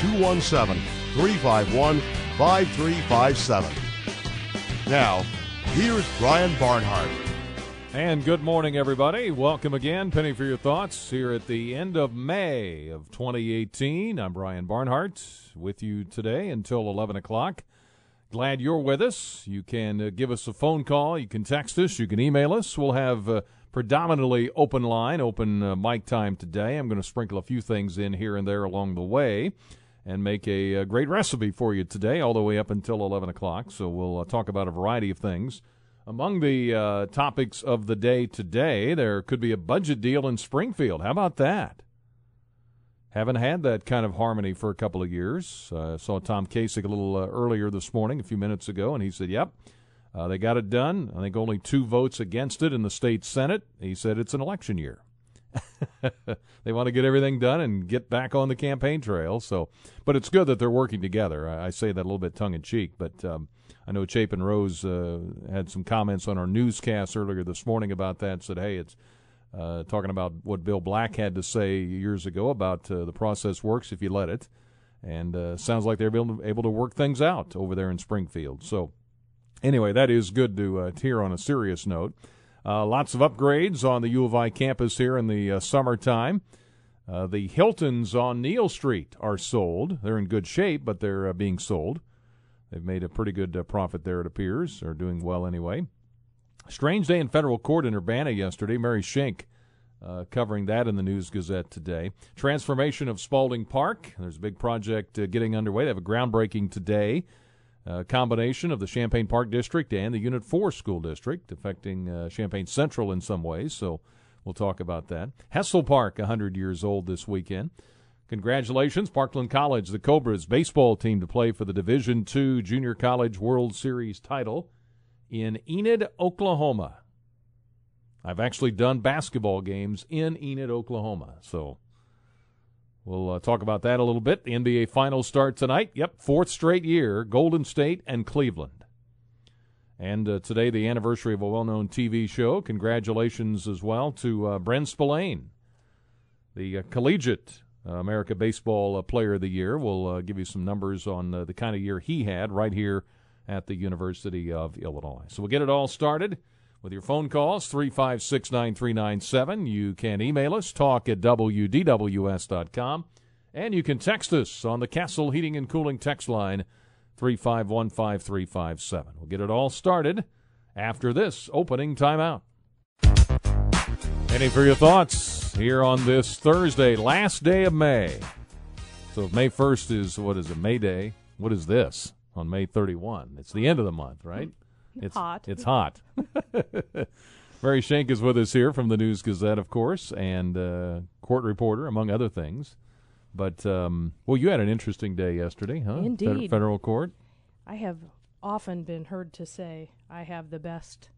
217 351 5357. Now, here's Brian Barnhart. And good morning, everybody. Welcome again. Penny for your thoughts here at the end of May of 2018. I'm Brian Barnhart with you today until 11 o'clock. Glad you're with us. You can uh, give us a phone call. You can text us. You can email us. We'll have uh, predominantly open line, open uh, mic time today. I'm going to sprinkle a few things in here and there along the way and make a, a great recipe for you today, all the way up until 11 o'clock. So we'll uh, talk about a variety of things. Among the uh, topics of the day today, there could be a budget deal in Springfield. How about that? Haven't had that kind of harmony for a couple of years. Uh, saw Tom Kacich a little uh, earlier this morning, a few minutes ago, and he said, "Yep, uh, they got it done. I think only two votes against it in the state senate." He said it's an election year. they want to get everything done and get back on the campaign trail. So, but it's good that they're working together. I, I say that a little bit tongue in cheek, but um, I know Chapin Rose uh, had some comments on our newscast earlier this morning about that. Said, "Hey, it's." uh, talking about what Bill Black had to say years ago about uh, the process works if you let it. And uh, sounds like they're able to, able to work things out over there in Springfield. So, anyway, that is good to, uh, to hear on a serious note. Uh, lots of upgrades on the U of I campus here in the uh, summertime. the Hiltons on Neil Street are sold. They're in good shape, but they're being sold. They've made a pretty good profit there, it appears. They're doing well anyway. Strange day in federal court in Urbana yesterday. Mary Schenk uh, covering that in the News Gazette today. Transformation of Spalding Park. There's a big project uh, getting underway. They have a groundbreaking today. Uh, combination of the Champaign Park District and the Unit 4 School District, affecting uh, Champaign Central in some ways. So we'll talk about that. Hessel Park, 100 years old this weekend. Congratulations, Parkland College, the Cobras baseball team to play for the Division II Junior College World Series title in Enid, Oklahoma. I've actually done basketball games in Enid, Oklahoma. So we'll uh, talk about that a little bit. The NBA Finals start tonight. Yep, fourth straight year, Golden State and Cleveland. And uh, today, the anniversary of a well known TV show. Congratulations as well to uh, Bren Spillane, the uh, collegiate America Baseball uh, Player of the Year. We'll uh, give you some numbers on the kind of year he had right here at the University of Illinois. So we'll get it all started with your phone calls, 356 9397. You can email us, talk at WDWS.com. And you can text us on the Castle Heating and Cooling text line, 3515357. We'll get it all started after this opening timeout. Any for your thoughts here on this Thursday, last day of May. So May 1st is, what is it, May Day? What is this? on May 31. It's the end of the month, right? It's hot. It's hot. Mary Schenk is with us here from the News Gazette, of course, and uh, court reporter, among other things. But, um, well, you had an interesting day yesterday, huh? Indeed. federal court. I have often been heard to say I have the best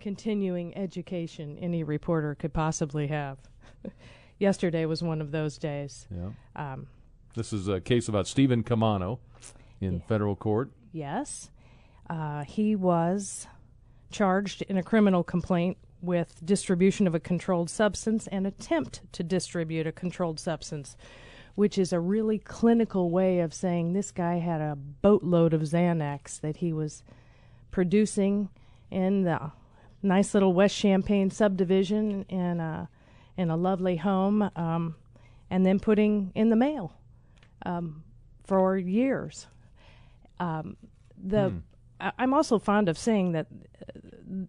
continuing education any reporter could possibly have. yesterday was one of those days. Yeah. Um, this is a case about Stephen Caamano in yeah. federal court? Yes. Uh, he was charged in a criminal complaint with distribution of a controlled substance and attempt to distribute a controlled substance, which is a really clinical way of saying this guy had a boatload of Xanax that he was producing in the nice little West Champaign subdivision in a, in a lovely home um, and then putting in the mail um, for years. Um, the hmm. I'm also fond of saying that uh,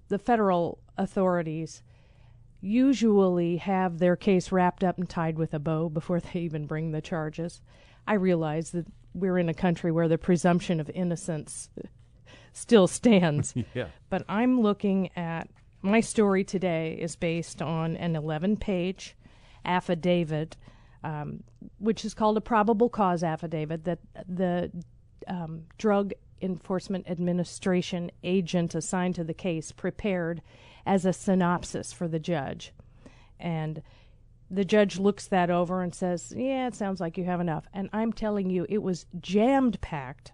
the federal authorities usually have their case wrapped up and tied with a bow before they even bring the charges. I realize that we're in a country where the presumption of innocence still stands. yeah. But I'm looking at my story today is based on an 11 page affidavit um, which is called a probable cause affidavit that the um, Drug Enforcement Administration agent assigned to the case prepared as a synopsis for the judge. And the judge looks that over and says, Yeah, it sounds like you have enough. And I'm telling you, it was jammed packed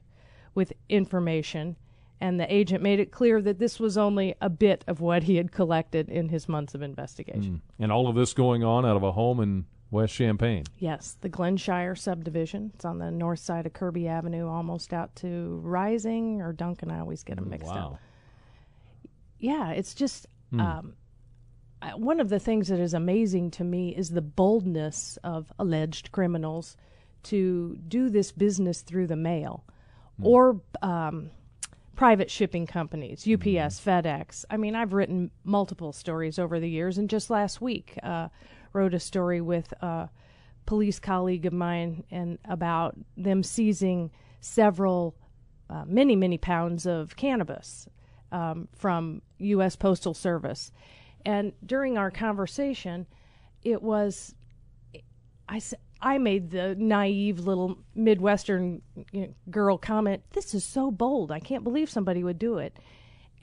with information. And the agent made it clear that this was only a bit of what he had collected in his months of investigation. Mm. And all of this going on out of a home in West Champaign. Yes, the Glenshire subdivision. It's on the north side of Kirby Avenue, almost out to Rising or Duncan. I always get them mixed wow. up. Yeah, it's just um, I- one of the things that is amazing to me is the boldness of alleged criminals to do this business through the mail or um, private shipping companies, UPS, FedEx. I mean, I've written multiple stories over the years, and just last week uh, wrote a story with a police colleague of mine and about them seizing several, uh, many, many pounds of cannabis um, from U.S. Postal Service. And during our conversation, it was I I made the naive little Midwestern you know, girl comment, This is so bold. I can't believe somebody would do it.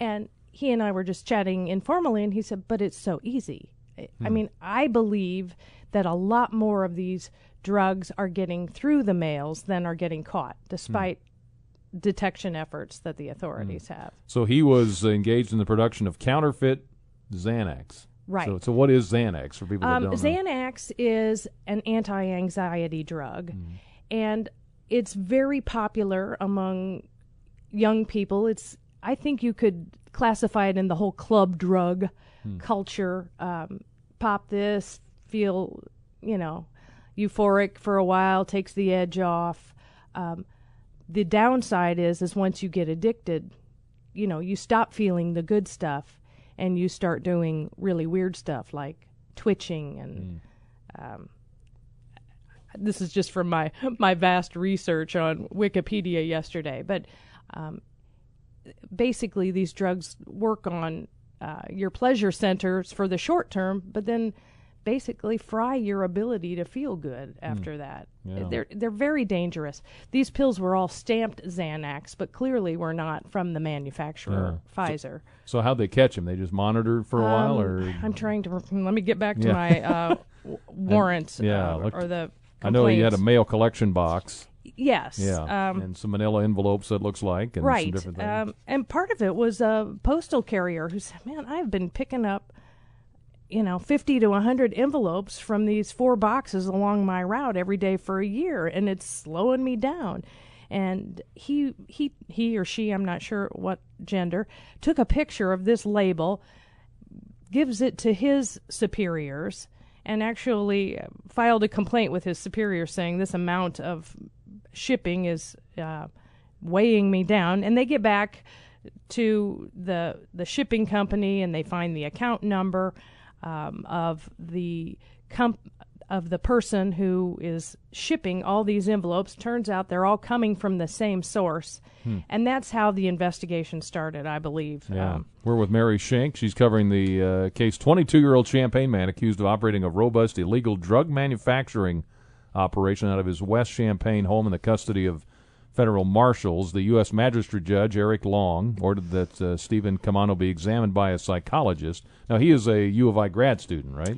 And he and I were just chatting informally, and he said, But it's so easy. I- I mean, I believe that a lot more of these drugs are getting through the mails than are getting caught, hmm. despite detection efforts that the authorities hmm. have. So he was engaged in the production of counterfeit Xanax. Right. So, so what is Xanax for people that Um, don't know? Xanax is an anti-anxiety drug, hmm. and it's very popular among young people. It's I think you could classify it in the whole club drug culture. Um, pop this, feel you know euphoric for a while, takes the edge off. Um, the downside is is once you get addicted, you know you stop feeling the good stuff and you start doing really weird stuff like twitching and um, this is just from my my vast research on Wikipedia yesterday, but um, basically these drugs work on uh, your pleasure centers for the short term, but then basically fry your ability to feel good after that. Yeah. They're they're very dangerous. These pills were all stamped Xanax, but clearly were not from the manufacturer Pfizer. so how'd they catch him? They just monitored for a while, Um, or I'm trying to let me get back to Yeah. my uh, w- warrant yeah, uh, look- or the. I know you had a mail collection box. Yes. Yeah, Um, and some Manila envelopes. It looks like, and some different things. Um, and part of it was a postal carrier who said, "Man, I've been picking up, you know, fifty to hundred envelopes from these four boxes along my route every day for a year, and it's slowing me down." And he he he or she, I'm not sure what gender, took a picture of this label, gives it to his superiors, and actually filed a complaint with his superior saying this amount of shipping is uh, weighing me down. And they get back to the the shipping company and they find the account number um, of the comp- of the person who is shipping all these envelopes. Turns out they're all coming from the same source, and that's how the investigation started, I believe. Yeah. Um, We're with Mary Schenk. She's covering the uh, case 22 year old Champaign man accused of operating a robust illegal drug manufacturing operation out of his West Champaign home in the custody of federal marshals. The U.S. Magistrate Judge Eric Long ordered that uh, Stephen Caamano be examined by a psychologist. Now, he is a U of I grad student, right?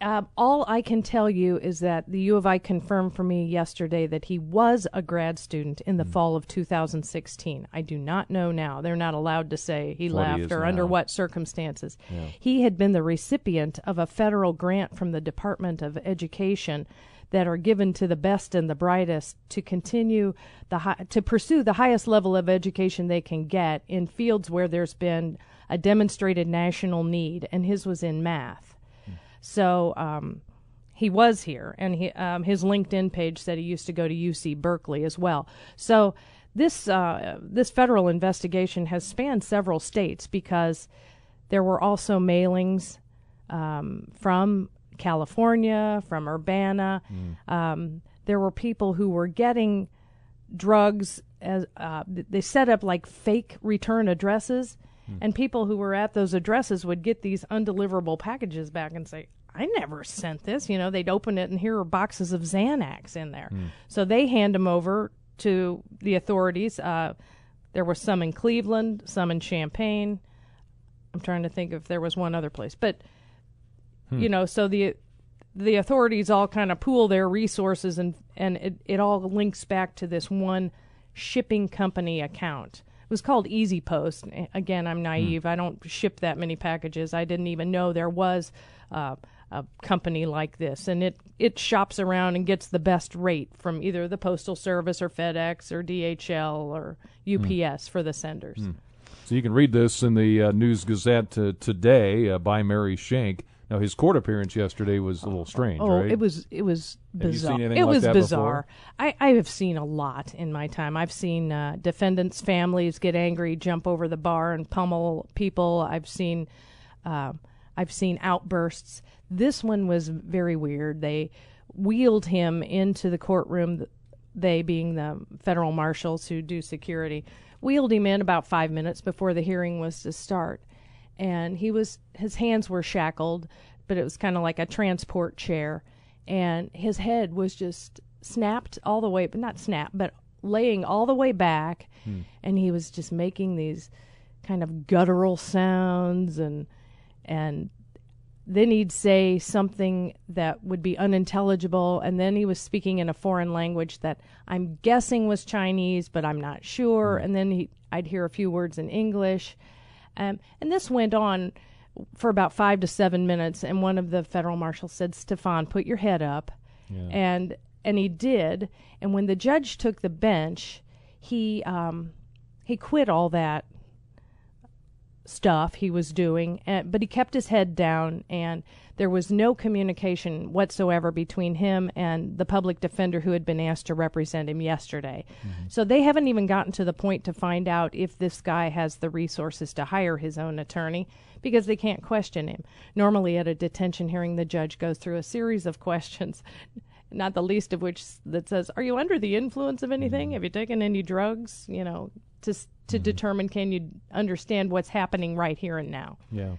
Um, all I can tell you is that the U of I confirmed for me yesterday that he was a grad student in the fall of 2016. I do not know now. They're not allowed to say he What left is or now. under what circumstances. He had been the recipient of a federal grant from the Department of Education that are given to the best and the brightest to continue the hi- to pursue the highest level of education they can get in fields where there's been a demonstrated national need and his was in math. So um, he was here, and he, um, his LinkedIn page said he used to go to UC Berkeley as well. So this uh, this federal investigation has spanned several states because there were also mailings um, from California, from Urbana. Um, there were people who were getting drugs as uh, they set up like fake return addresses and people who were at those addresses would get these undeliverable packages back and say I never sent this. You know, they'd open it and here are boxes of Xanax in there. So they hand them over to the authorities. Uh, there were some in Cleveland, some in Champaign. I'm trying to think if there was one other place, but you know, so the the authorities all kind of pool their resources and and it, it all links back to this one shipping company account. It was called Easy Post. Again, I'm naive. I don't ship that many packages. I didn't even know there was uh, a company like this, and it it shops around and gets the best rate from either the Postal Service or FedEx or DHL or UPS for the senders. So you can read this in the uh, News Gazette uh, today uh, by Mary Schenk. Now his court appearance yesterday was a little strange, Oh, right? it was it was Have you seen bizarre. It like was bizarre. I, I have seen a lot in my time. I've seen uh, defendants' families get angry, jump over the bar, and pummel people. I've seen uh, I've seen outbursts. This one was very weird. They wheeled him into the courtroom. They being the federal marshals who do security, wheeled him in about five minutes before the hearing was to start and he was his hands were shackled, but it was kind of like a transport chair, and his head was just snapped all the way, but not snapped, but laying all the way back, hmm. and he was just making these kind of guttural sounds and and then he'd say something that would be unintelligible. And then he was speaking in a foreign language that I'm guessing was Chinese but I'm not sure. Hmm. And then he I'd hear a few words in English um, and this went on for about five to seven minutes. And one of the federal marshals said, "Stephan, put your head up," and and he did. And when the judge took the bench, he um, he quit all that stuff he was doing, and, but he kept his head down, and there was no communication whatsoever between him and the public defender who had been asked to represent him yesterday. Mm-hmm. So they haven't even gotten to the point to find out if this guy has the resources to hire his own attorney because they can't question him. Normally, at a detention hearing, the judge goes through a series of questions. Not the least of which that says, "Are you under the influence of anything? Mm-hmm. Have you taken any drugs?" You know, to to determine can you understand what's happening right here and now. yeah.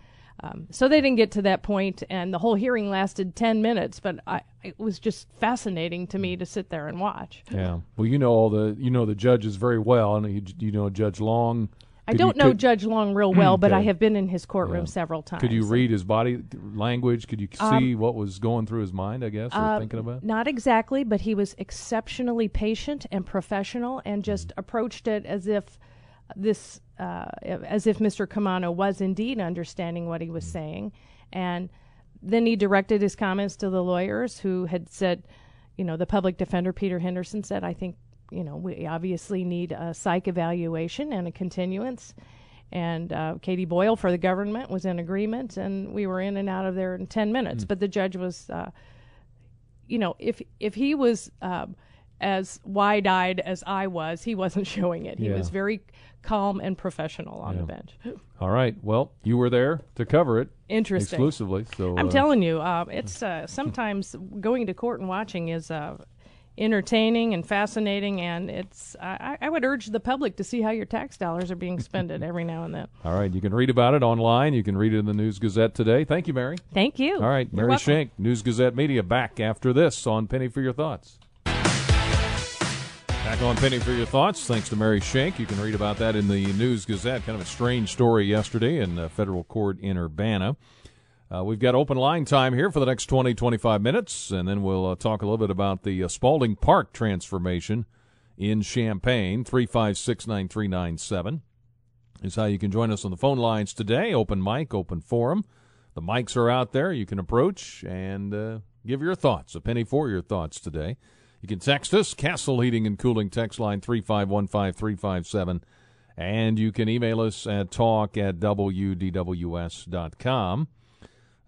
Um, so they didn't get to that point, and the whole hearing lasted ten minutes. But I, it was just fascinating to me to sit there and watch. Yeah. Well, you know all the you know the judges very well, and you, you know Judge Long. I Could don't know could- Judge Long real well, but I have been in his courtroom Yeah. several times. Could you read his body language? Could you see what was going through his mind? I guess or Uh, thinking about. Not exactly, but he was exceptionally patient and professional, and just Mm-hmm. approached it as if this, uh, as if Mr. Caamano was indeed understanding what he was Mm-hmm. saying, and then he directed his comments to the lawyers who had said, you know, the public defender Peter Henderson said, I think, you know, we obviously need a psych evaluation and a continuance. And uh, Katie Boyle for the government was in agreement, and we were in and out of there in 10 minutes. Mm. But the judge was uh, you know, if if he was um, as wide-eyed as I was, he wasn't showing it. He Yeah. was very calm and professional on the bench. All right. Well, you were there to cover it Interesting. exclusively. So I'm uh, telling you, uh, it's uh, sometimes going to court and watching is uh, entertaining and fascinating, and it's. I, I would urge the public to see how your tax dollars are being spent every now and then. All right. You can read about it online. You can read it in the News Gazette today. Thank you, Mary. Thank you. All right. Mary. Schenk, News Gazette Media, back after this on Penny for Your Thoughts. Back on Penny for Your Thoughts. Thanks to Mary Schenk. You can read about that in the News Gazette. Kind of a strange story yesterday in uh, federal court in Urbana. Uh, we've got open line time here for the next 20, 25 minutes, and then we'll uh, talk a little bit about the uh, Spalding Park transformation in Champaign. 356 9397 is how you can join us on the phone lines today. Open mic, open forum. The mics are out there. You can approach and uh, give your thoughts. A penny for your thoughts today. You can text us, Castle Heating and Cooling text line 3515357. And you can email us at talk at wdws.com.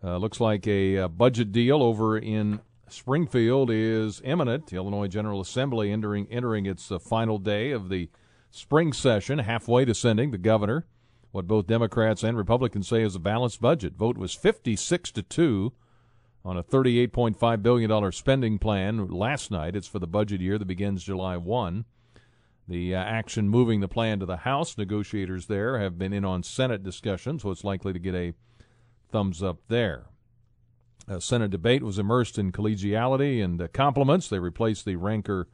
Uh, looks like a, uh budget deal over in Springfield is imminent. The Illinois General Assembly entering, entering its uh, final day of the spring session, halfway to sending the governor what both Democrats and Republicans say is a balanced budget. Vote was 56 to 2 on a $38.5 billion spending plan last night. It's for the budget year that begins July 1. The uh, action moving the plan to the House, negotiators there have been in on Senate discussions, so it's likely to get a thumbs up there. Uh, Senate debate was immersed in collegiality and uh, compliments. They replaced the rancor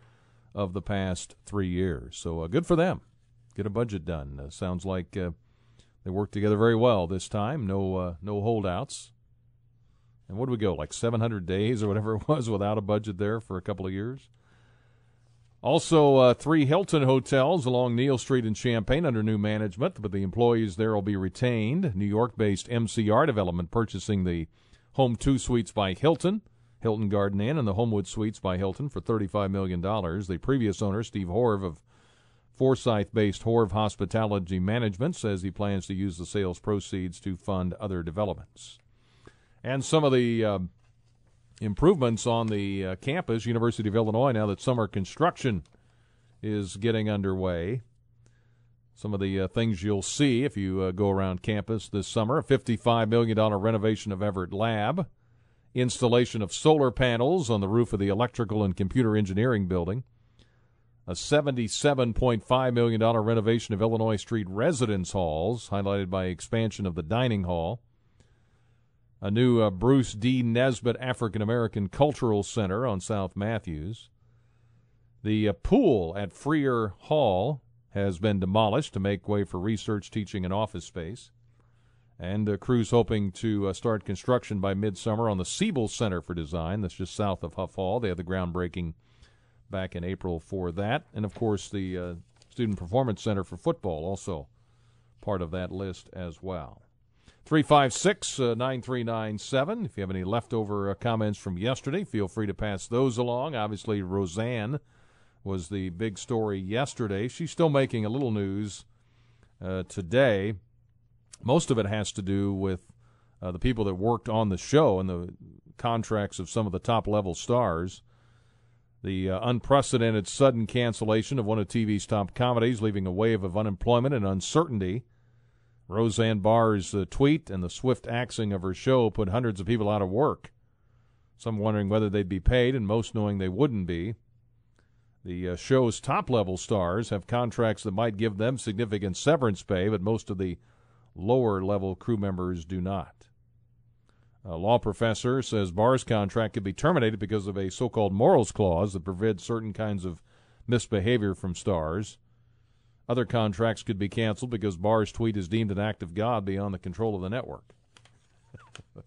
of the past three years. So uh, good for them. Get a budget done. Uh, sounds like uh, they worked together very well this time. No, no holdouts. And what do we go like 700 days or whatever it was without a budget there for a couple of years? Also, uh, three Hilton hotels along Neil Street in Champaign under new management, but the employees there will be retained. New York based MCR Development purchasing the Home 2 Suites by Hilton, Hilton Garden Inn, and the Homewood Suites by Hilton for $35 million. The previous owner, Steve Horv of Forsyth based Horv Hospitality Management, says he plans to use the sales proceeds to fund other developments. And some of the. Uh, improvements on the uh, campus, University of Illinois, now that summer construction is getting underway. Some of the uh, things you'll see if you uh, go around campus this summer a $55 million renovation of Everitt Lab, installation of solar panels on the roof of the Electrical and Computer Engineering Building, a $77.5 million renovation of Illinois Street residence halls, highlighted by expansion of the dining hall a new uh, Bruce D. Nesbitt African American Cultural Center on South Matthews. The uh, pool at Freer Hall has been demolished to make way for research, teaching, and office space. And uh, crews hoping to uh, start construction by midsummer on the Siebel Center for Design. That's just south of Huff Hall. They had the groundbreaking back in April for that. And of course, the uh, Student Performance Center for football also part of that list as well. 356 uh, 9397. If you have any leftover uh, comments from yesterday, feel free to pass those along. Obviously, Roseanne was the big story yesterday. She's still making a little news uh, today. Most of it has to do with uh, the people that worked on the show and the contracts of some of the top level stars. The uh, unprecedented sudden cancellation of one of TV's top comedies, leaving a wave of unemployment and uncertainty Roseanne Barr's uh, tweet and the swift axing of her show put hundreds of people out of work. Some wondering whether they'd be paid, and most knowing they wouldn't be. The uh, show's top level stars have contracts that might give them significant severance pay, but most of the lower level crew members do not. A law professor says Barr's contract could be terminated because of a so called morals clause that forbids certain kinds of misbehavior from stars. Other contracts could be canceled because Barr's tweet is deemed an act of God beyond the control of the network.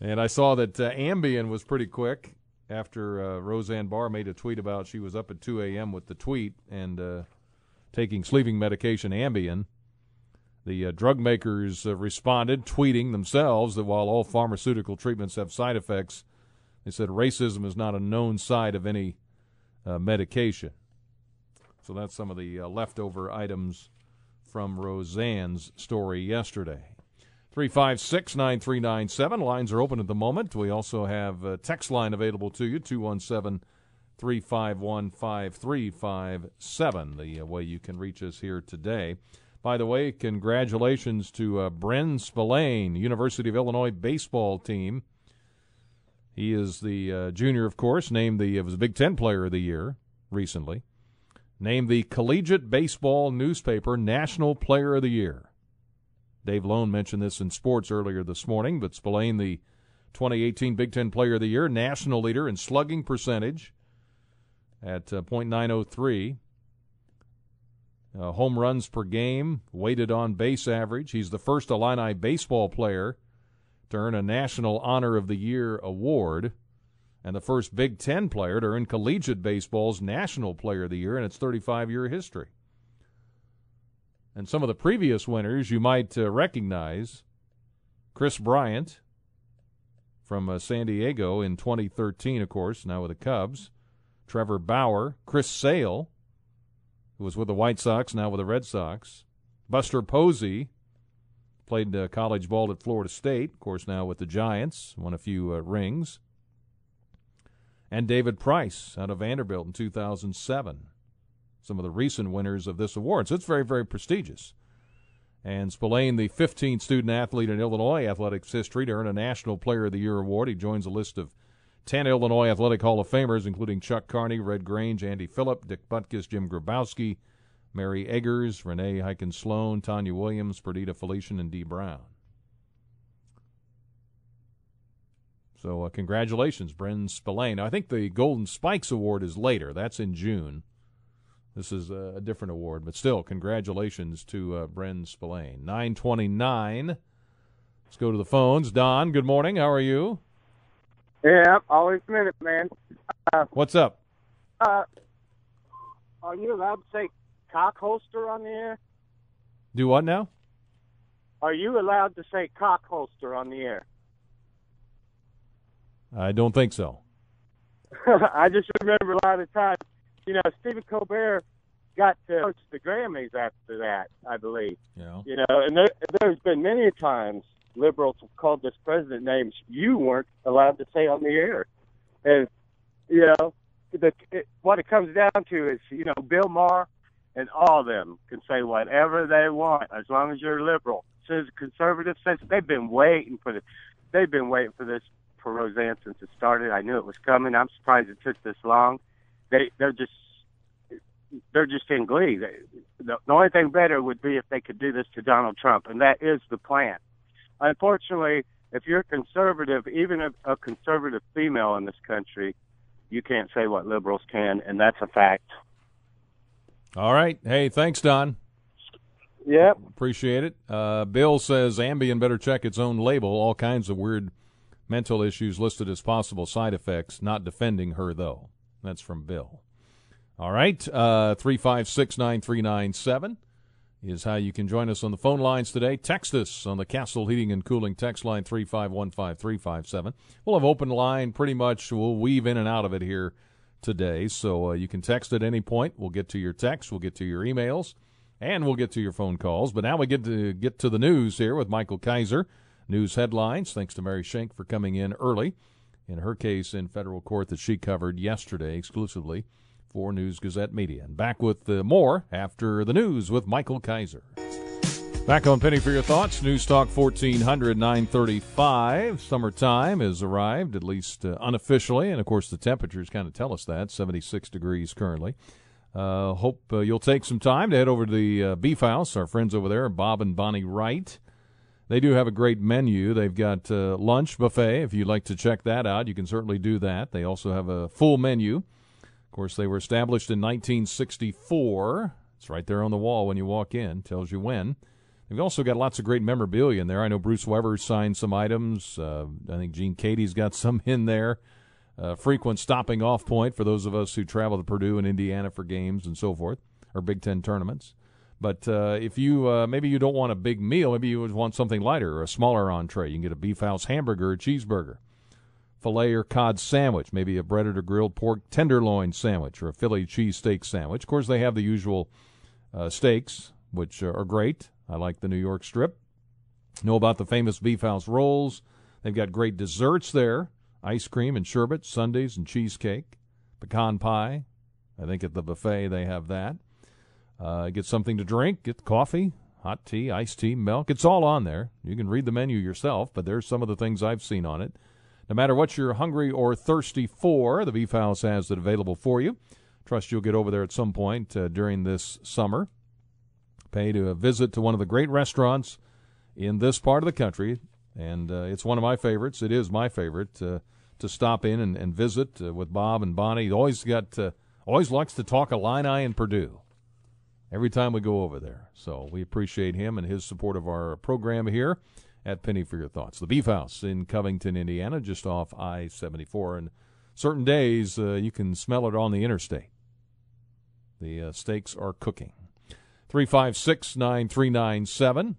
and I saw that uh, Ambien was pretty quick after uh, Roseanne Barr made a tweet about she was up at 2 a.m. with the tweet and uh, taking sleeping medication Ambien. The uh, drug makers uh, responded, tweeting themselves that while all pharmaceutical treatments have side effects, they said racism is not a known side of any uh, medication. So that's some of the uh, leftover items from Roseanne's story yesterday. 356 9397. Lines are open at the moment. We also have a text line available to you 217 351 5357, the uh, way you can reach us here today. By the way, congratulations to uh, Bren Spillane, University of Illinois baseball team. He is the uh, junior, of course, named the was Big Ten Player of the Year recently named the Collegiate Baseball Newspaper National Player of the Year. Dave Loane mentioned this in sports earlier this morning, but Spillane, the 2018 Big Ten Player of the Year, national leader in slugging percentage at uh, .903. Uh, home runs per game, weighted on base average. He's the first Illini baseball player to earn a National Honor of the Year award and the first Big Ten player to earn collegiate baseball's National Player of the Year in its 35 year history. And some of the previous winners you might uh, recognize Kris Bryant from uh, San Diego in 2013, of course, now with the Cubs. Trevor Bauer, Chris Sale, who was with the White Sox, now with the Red Sox. Buster Posey, played uh, college ball at Florida State, of course, now with the Giants, won a few uh, rings and David Price out of Vanderbilt in 2007. Some of the recent winners of this award. So it's very, very prestigious. And Spillane, the 15th student athlete in Illinois athletics history to earn a National Player of the Year award. He joins a list of 10 Illinois Athletic Hall of Famers, including Chuck Carney, Red Grange, Andy Phillip, Dick Butkus, Jim Grabowski, Mary Eggers, Renee Hyken Sloan, Tanya Williams, Perdita Felicien, and Dee Brown. So uh, congratulations, Bren Spillane. I think the Golden Spikes Award is later. That's in June. This is a, a different award, but still, congratulations to uh, Bren Spillane. 929. Let's go to the phones. Don, good morning. How are you? Yeah, always a minute, man. Uh, What's up? Uh, are you allowed to say cock holster on the air? Do what now? Are you allowed to say cock holster on the air? I don't think so. I just remember a lot of times, you know, Stephen Colbert got to host the Grammys after that, I believe. Yeah. You know, and there, there's been many times liberals have called this president names you weren't allowed to say on the air. And, you know, the, it, what it comes down to is, you know, Bill Maher and all of them can say whatever they want as long as you're liberal. Says conservative since they've been waiting for this. They've been waiting for this for Roseanne since it started. I knew it was coming. I'm surprised it took this long. They they're just they're just in glee. They, the, the only thing better would be if they could do this to Donald Trump, and that is the plan. Unfortunately, if you're conservative, even a, a conservative female in this country, you can't say what liberals can, and that's a fact. All right. Hey, thanks, Don. Yep. Appreciate it. Uh, Bill says Ambien better check its own label. All kinds of weird mental issues listed as possible side effects. Not defending her, though. That's from Bill. All right. Uh, 356 9397 is how you can join us on the phone lines today. Text us on the Castle Heating and Cooling text line 3515357. We'll have open line pretty much. We'll weave in and out of it here today. So uh, you can text at any point. We'll get to your text, we'll get to your emails, and we'll get to your phone calls. But now we get to get to the news here with Michael Kaiser. News headlines. Thanks to Mary Schenk for coming in early in her case in federal court that she covered yesterday exclusively for News Gazette Media. And back with uh, more after the news with Michael Kaiser. Back on Penny for Your Thoughts, News Talk 1400 935. Summertime has arrived, at least uh, unofficially, and of course the temperatures kind of tell us that 76 degrees currently. Uh, hope uh, you'll take some time to head over to the uh, Beef House. Our friends over there, Bob and Bonnie Wright. They do have a great menu. They've got uh, lunch buffet. If you'd like to check that out, you can certainly do that. They also have a full menu. Of course, they were established in 1964. It's right there on the wall when you walk in, tells you when. They've also got lots of great memorabilia in there. I know Bruce Weber signed some items. Uh, I think Gene Keady's got some in there. Uh, frequent stopping off point for those of us who travel to Purdue and Indiana for games and so forth, or Big Ten tournaments. But uh, if you uh, maybe you don't want a big meal, maybe you would want something lighter or a smaller entree. You can get a beef house hamburger or cheeseburger, filet or cod sandwich, maybe a breaded or grilled pork tenderloin sandwich or a Philly cheesesteak sandwich. Of course, they have the usual uh, steaks, which are great. I like the New York strip. Know about the famous beef house rolls. They've got great desserts there ice cream and sherbet, sundaes and cheesecake, pecan pie. I think at the buffet they have that. Uh, get something to drink, get coffee, hot tea, iced tea, milk. It's all on there. You can read the menu yourself, but there's some of the things I've seen on it. No matter what you're hungry or thirsty for, the Beef House has it available for you. Trust you'll get over there at some point uh, during this summer. Pay to a visit to one of the great restaurants in this part of the country, and uh, it's one of my favorites. It is my favorite uh, to stop in and, and visit uh, with Bob and Bonnie. Always got uh, always likes to talk Illini and Purdue every time we go over there. So we appreciate him and his support of our program here at Penny for Your Thoughts. The Beef House in Covington, Indiana, just off I 74. And certain days uh, you can smell it on the interstate. The uh, steaks are cooking. 356 9397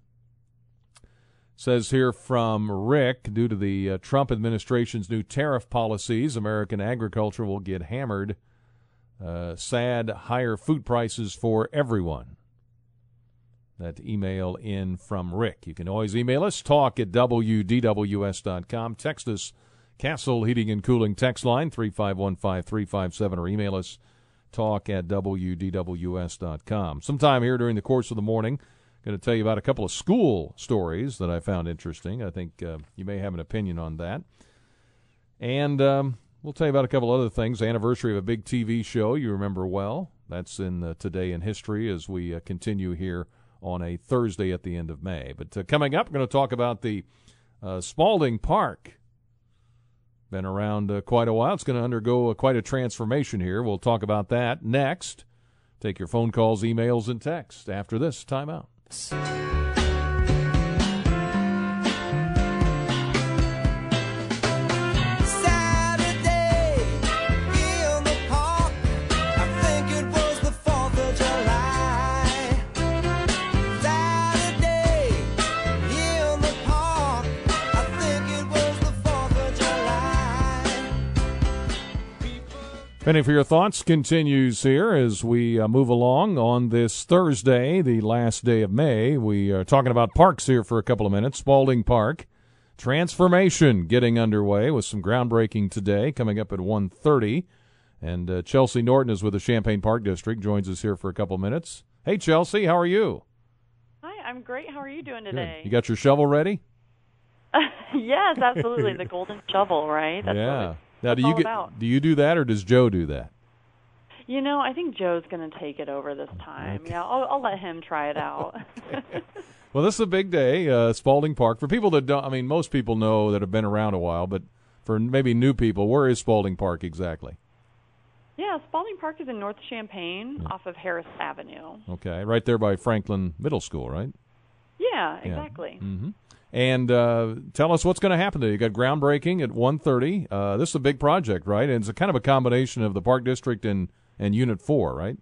says here from Rick due to the uh, Trump administration's new tariff policies, American agriculture will get hammered uh, sad higher food prices for everyone. That email in from Rick. You can always email us, talk at WDWS.com. Text us, Castle Heating and Cooling text line, 3515357, or email us, talk at WDWS.com. Sometime here during the course of the morning, going to tell you about a couple of school stories that I found interesting. I think uh, you may have an opinion on that. And um, We'll tell you about a couple other things. Anniversary of a big TV show you remember well. That's in Today in History as we uh, continue here on a Thursday at the end of May. But uh, coming up, we're going to talk about the uh, Spalding Park Been around uh, quite a while. It's going to undergo uh, quite a transformation here. We'll talk about that next. Take your phone calls, emails, and texts after this timeout. Penny for your thoughts continues here as we uh, move along on this Thursday, the last day of May. We are talking about parks here for a couple of minutes. Spalding Park transformation getting underway with some groundbreaking today, coming up at 1.30. And uh, Chelsea Norton is with the Champaign Park District, joins us here for a couple of minutes. Hey, Chelsea, how are you? Hi, I'm great. How are you doing Good. today? You got your shovel ready? yes, absolutely. the golden shovel, right? That's yeah. Now, do you get about. do you do that or does Joe do that? you know, I think Joe's going to take it over this time. Yeah, I'll, I'll let him try it out. Well, this is a big day, uh, Spalding Park. For people that don't, I mean, most people know that have been around a while, but for maybe new people, where is Spalding Park exactly? yeah, Spalding Park is in North Champaign, off of Harris Avenue. Okay, right there by Franklin Middle School, right? Yeah, Yeah. exactly. Mm-hmm. And uh, tell us what's going to happen there. You got groundbreaking at 1.30. Uh, this is a big project, right? And it's a kind of a combination of the Park District and, and Unit 4, right?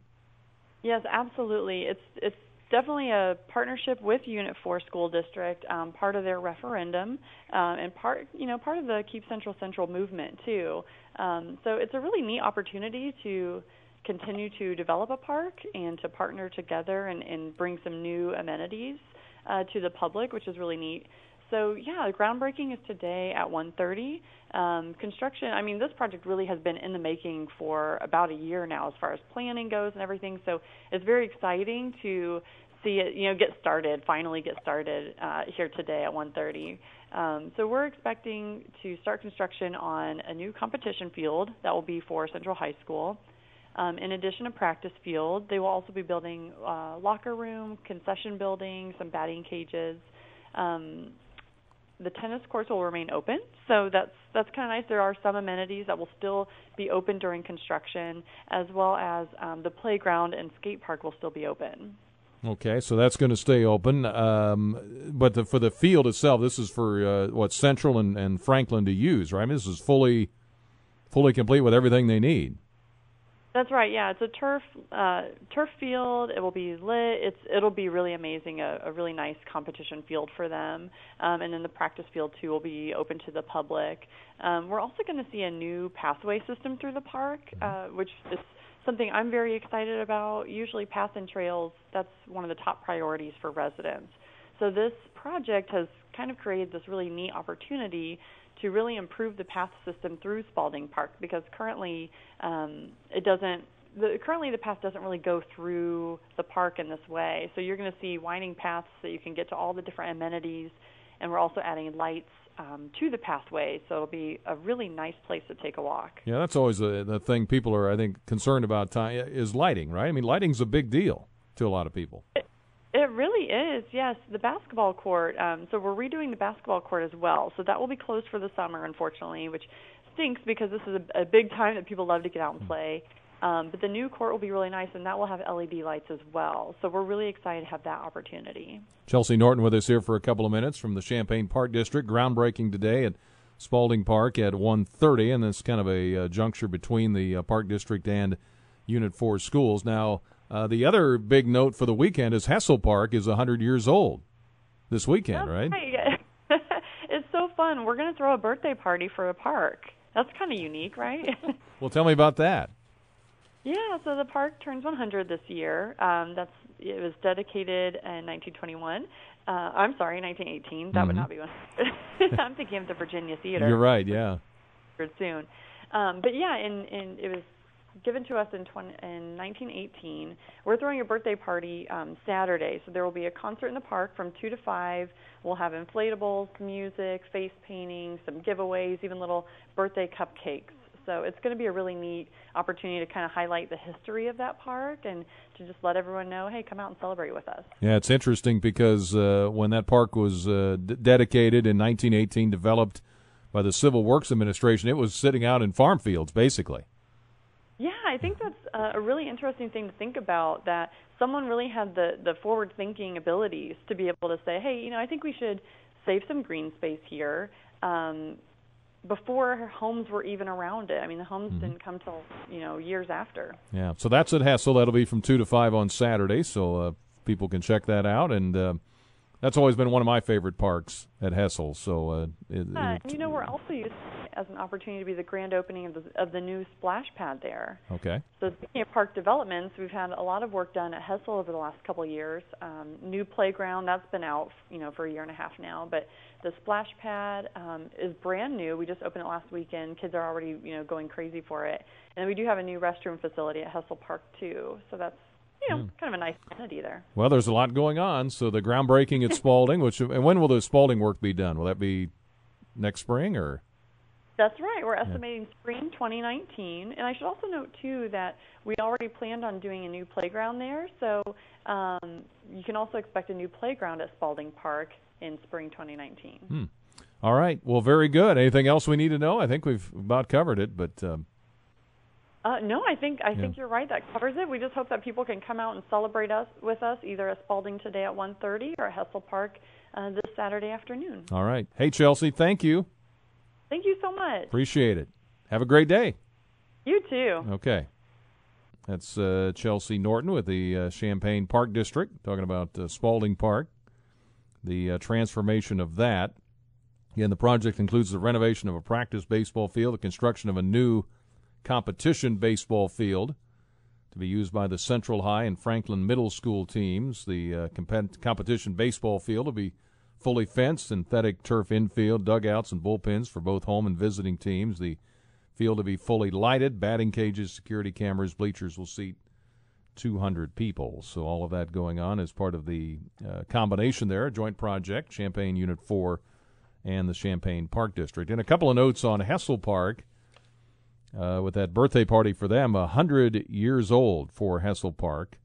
Yes, absolutely. It's it's definitely a partnership with Unit Four School District, um, part of their referendum, um, and part you know part of the Keep Central Central movement too. Um, so it's a really neat opportunity to continue to develop a park and to partner together and, and bring some new amenities uh, to the public, which is really neat. So yeah, groundbreaking is today at 1:30. Um, construction. I mean, this project really has been in the making for about a year now, as far as planning goes and everything. So it's very exciting to see it, you know, get started. Finally, get started uh, here today at 1:30. Um, so we're expecting to start construction on a new competition field that will be for Central High School. Um, in addition to practice field, they will also be building uh, locker room, concession building, some batting cages. Um, the tennis courts will remain open, so that's that's kind of nice. There are some amenities that will still be open during construction, as well as um, the playground and skate park will still be open. Okay, so that's going to stay open. Um, but the, for the field itself, this is for uh, what Central and, and Franklin to use, right? I mean, this is fully fully complete with everything they need. That's right. Yeah, it's a turf uh, turf field. It will be lit. It's it'll be really amazing. A, a really nice competition field for them. Um, and then the practice field too will be open to the public. Um, we're also going to see a new pathway system through the park, uh, which is something I'm very excited about. Usually, path and trails that's one of the top priorities for residents. So this project has kind of created this really neat opportunity to really improve the path system through Spalding Park because currently um, it doesn't. The, currently, the path doesn't really go through the park in this way. So you're going to see winding paths so you can get to all the different amenities, and we're also adding lights um, to the pathway, so it'll be a really nice place to take a walk. Yeah, that's always the the thing people are, I think, concerned about. Time is lighting, right? I mean, lighting's a big deal to a lot of people. Really is, yes. The basketball court. Um, so we're redoing the basketball court as well. So that will be closed for the summer, unfortunately, which stinks because this is a, a big time that people love to get out and play. Um, but the new court will be really nice, and that will have LED lights as well. So we're really excited to have that opportunity. Chelsea Norton with us here for a couple of minutes from the Champaign Park District. Groundbreaking today at Spalding Park at 1.30, and it's kind of a uh, juncture between the uh, Park District and Unit 4 schools. Now, uh, the other big note for the weekend is Hessel Park is 100 years old this weekend, That's right? it's so fun. We're going to throw a birthday party for a park. That's kind of unique, right? Well, tell me about that. Yeah, so the park turns 100 this year. Um, that's it was dedicated in 1921. Uh, I'm sorry, 1918. That would not be 100. I'm thinking of the Virginia Theater. You're right, yeah. Soon, um, but yeah, and and it was given to us in 20, in 1918. We're throwing a birthday party um, Saturday, so there will be a concert in the park from two to five. We'll have inflatables, music, face painting, some giveaways, even little birthday cupcakes. So it's going to be a really neat opportunity to kind of highlight the history of that park and to just let everyone know, hey, come out and celebrate with us. Yeah, it's interesting because uh, when that park was uh, d- dedicated in 1918, developed by the Civil Works Administration. It was sitting out in farm fields, basically. Yeah, I think that's uh, a really interesting thing to think about. That someone really had the the forward thinking abilities to be able to say, hey, you know, I think we should save some green space here. Um, before homes were even around it. I mean, the homes didn't come till you know years after. Yeah, so that's at Hessel. That'll be from two to five on Saturday, so uh, people can check that out. And uh, that's always been one of my favorite parks at Hessel. So uh, it, Yeah, it- you know, we're also using it as an opportunity to be the grand opening of the of the new splash pad there. okay. So speaking of park developments, we've had a lot of work done at Hessel over the last couple of years. Um, new playground that's been out, you know, for a year and a half now. But the splash pad um, is brand new. We just opened it last weekend. Kids are already, you know, going crazy for it. And we do have a new restroom facility at Hessel Park too. So that's, you know, kind of a nice amenity there. Well, there's a lot going on. So the groundbreaking at Spalding, which and when will the Spalding work be done? Will that be next spring or? That's right. We're estimating spring 2019. And I should also note, too, that we already planned on doing a new playground there. So um, you can also expect a new playground at Spalding Park in spring 2019. All right. Well, very good. Anything else we need to know? I think we've about covered it, but um, Uh, no, I think I think you're right. That covers it. We just hope that people can come out and celebrate us with us either at Spalding today at 1:30 or at Hessel Park uh, this Saturday afternoon. all right. Hey, Chelsea, thank you. Thank you so much. Appreciate it. Have a great day. You too. Okay. That's uh, Chelsea Norton with the uh, Champaign Park District, talking about uh, Spalding Park, the uh, transformation of that. Again, the project includes the renovation of a practice baseball field, the construction of a new competition baseball field to be used by the Central High and Franklin Middle School teams. The uh, compet- competition baseball field will be fully fenced, synthetic turf infield, dugouts, and bullpens for both home and visiting teams. The field to be fully lighted, batting cages, security cameras, bleachers will seat 200 people. So all of that going on as part of the uh, combination there, a joint project, Champaign Unit 4 and the Champaign Park District. And a couple of notes on Hessel Park uh, with that birthday party for them, 100 years old for Hessel Park.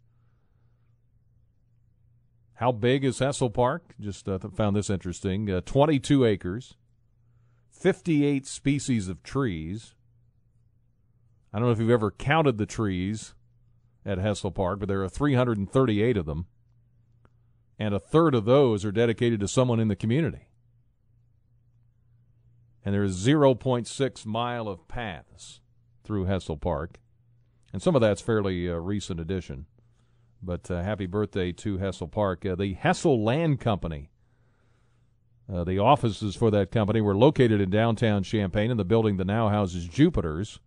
How big is Hessel Park? Just uh, found this interesting. Uh, 22 acres, 58 species of trees. I don't know if you've ever counted the trees at Hessel Park, but there are 338 of them, and a third of those are dedicated to someone in the community. And there is 0.6 mile of paths through Hessel Park, and some of that's fairly uh, recent addition. But uh, happy birthday to Hessel Park. Uh, the Hessel Land Company. Uh, the offices for that company were located in downtown Champaign in the building that now houses Jupiter's.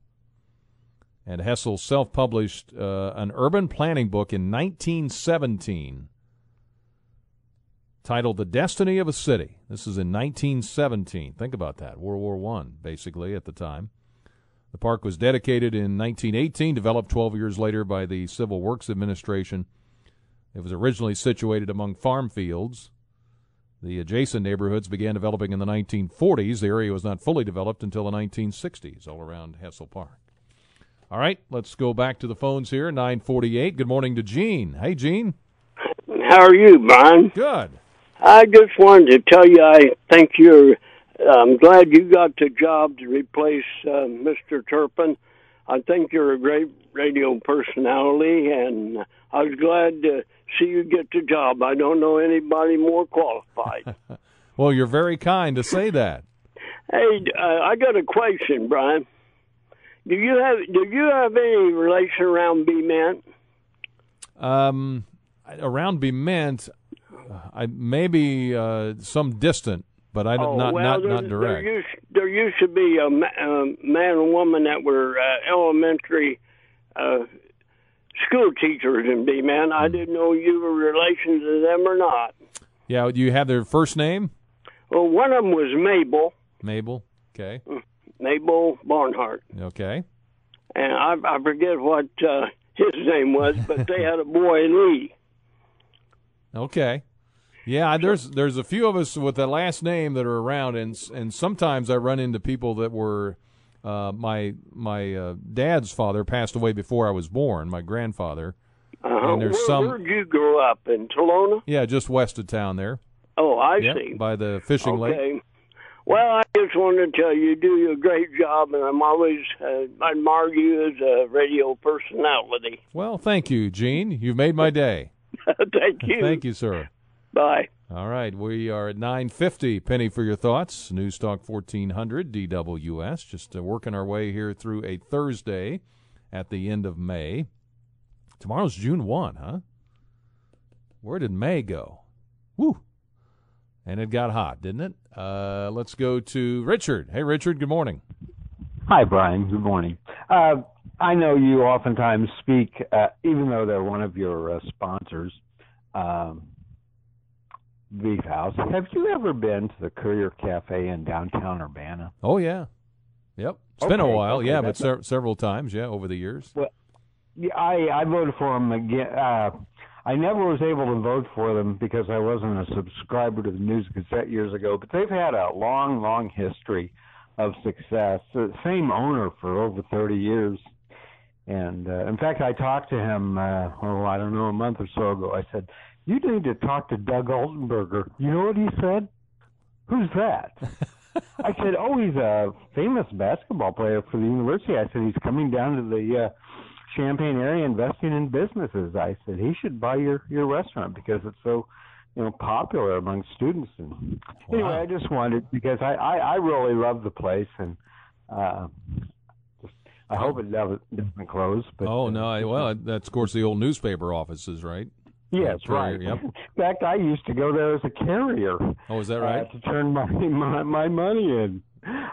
And Hessel self published uh, an urban planning book in 1917 titled The Destiny of a City. This is in 1917. Think about that. World War One, basically, at the time. The park was dedicated in 1918, developed 12 years later by the Civil Works Administration. It was originally situated among farm fields. The adjacent neighborhoods began developing in the 1940s. The area was not fully developed until the 1960s, all around Hessel Park. All right, let's go back to the phones here. 948. Good morning to Gene. Hey, Gene. How are you, Brian? Good. I just wanted to tell you I think you're. I'm glad you got the job to replace uh, Mr. Turpin. I think you're a great radio personality, and I was glad to see you get the job. I don't know anybody more qualified. Well, you're very kind to say that. hey, uh, I got a question, Brian. Do you have do you have any relation around Bement? Um, around Bement, I maybe uh, some distant, but I Oh, not well, not not direct. There used, there used to be a, ma- a man and woman that were uh, elementary uh, school teachers in Bement. Hmm. I didn't know you were relations to them or not. Yeah, do you have their first name? Well, one of them was Mabel, Mabel. Okay. Mabel Barnhart, Okay. and I, I forget what uh, his name was, but they had a boy Lee. Okay. Yeah, there's there's a few of us with that last name that are around, and and sometimes I run into people that were. Uh, my my uh, dad's father passed away before I was born. My grandfather. Uh-huh. And there's Where, some- Where'd you grow up in Tolono? Yeah, just west of town there. Oh, I Yeah, see. by the fishing lake. Okay. Well, I just wanted to tell you, you do a great job, and I'm always uh, admire you as a radio personality. Well, thank you, Gene. You've made my day. Thank you. Thank you, sir. Bye. All right, we are at 950. Penny for your thoughts. News Talk 1400 DWS. Just uh, working our way here through a Thursday at the end of May. Tomorrow's June 1, huh? Where did May go? Woo! And it got hot, didn't it? Uh, let's go to Richard. Hey, Richard, good morning. Hi, Brian. Good morning. Uh, I know you oftentimes speak, uh, even though they're one of your uh, sponsors, um, Beef House. Have you ever been to the Courier Cafe in downtown Urbana? Oh, yeah. Yep. It's been a while, okay, yeah, but several times, yeah, over the years. Yeah, I I voted for them again. Uh, I never was able to vote for them because I wasn't a subscriber to the News Gazette years ago. But they've had a long, long history of success. The same owner for over 30 years. And uh, in fact, I talked to him. Uh, oh, I don't know, a month or so ago. I said, "You need to talk to Doug Altenberger." You know what he said? Who's that? I said, "Oh, he's a famous basketball player for the university." I said, "He's coming down to the uh, Champaign area investing in businesses." I said, "He should buy your your restaurant because it's so, you know, popular among students." And anyway, I just wanted because I I, I really love the place and. uh just, I hope it doesn't, doesn't close. But oh, no. I, well, that's, of course, the old newspaper offices, right? Yes, right. yep. In fact, I used to go there as a carrier. Oh, is that uh, right? to turn my, my my money in.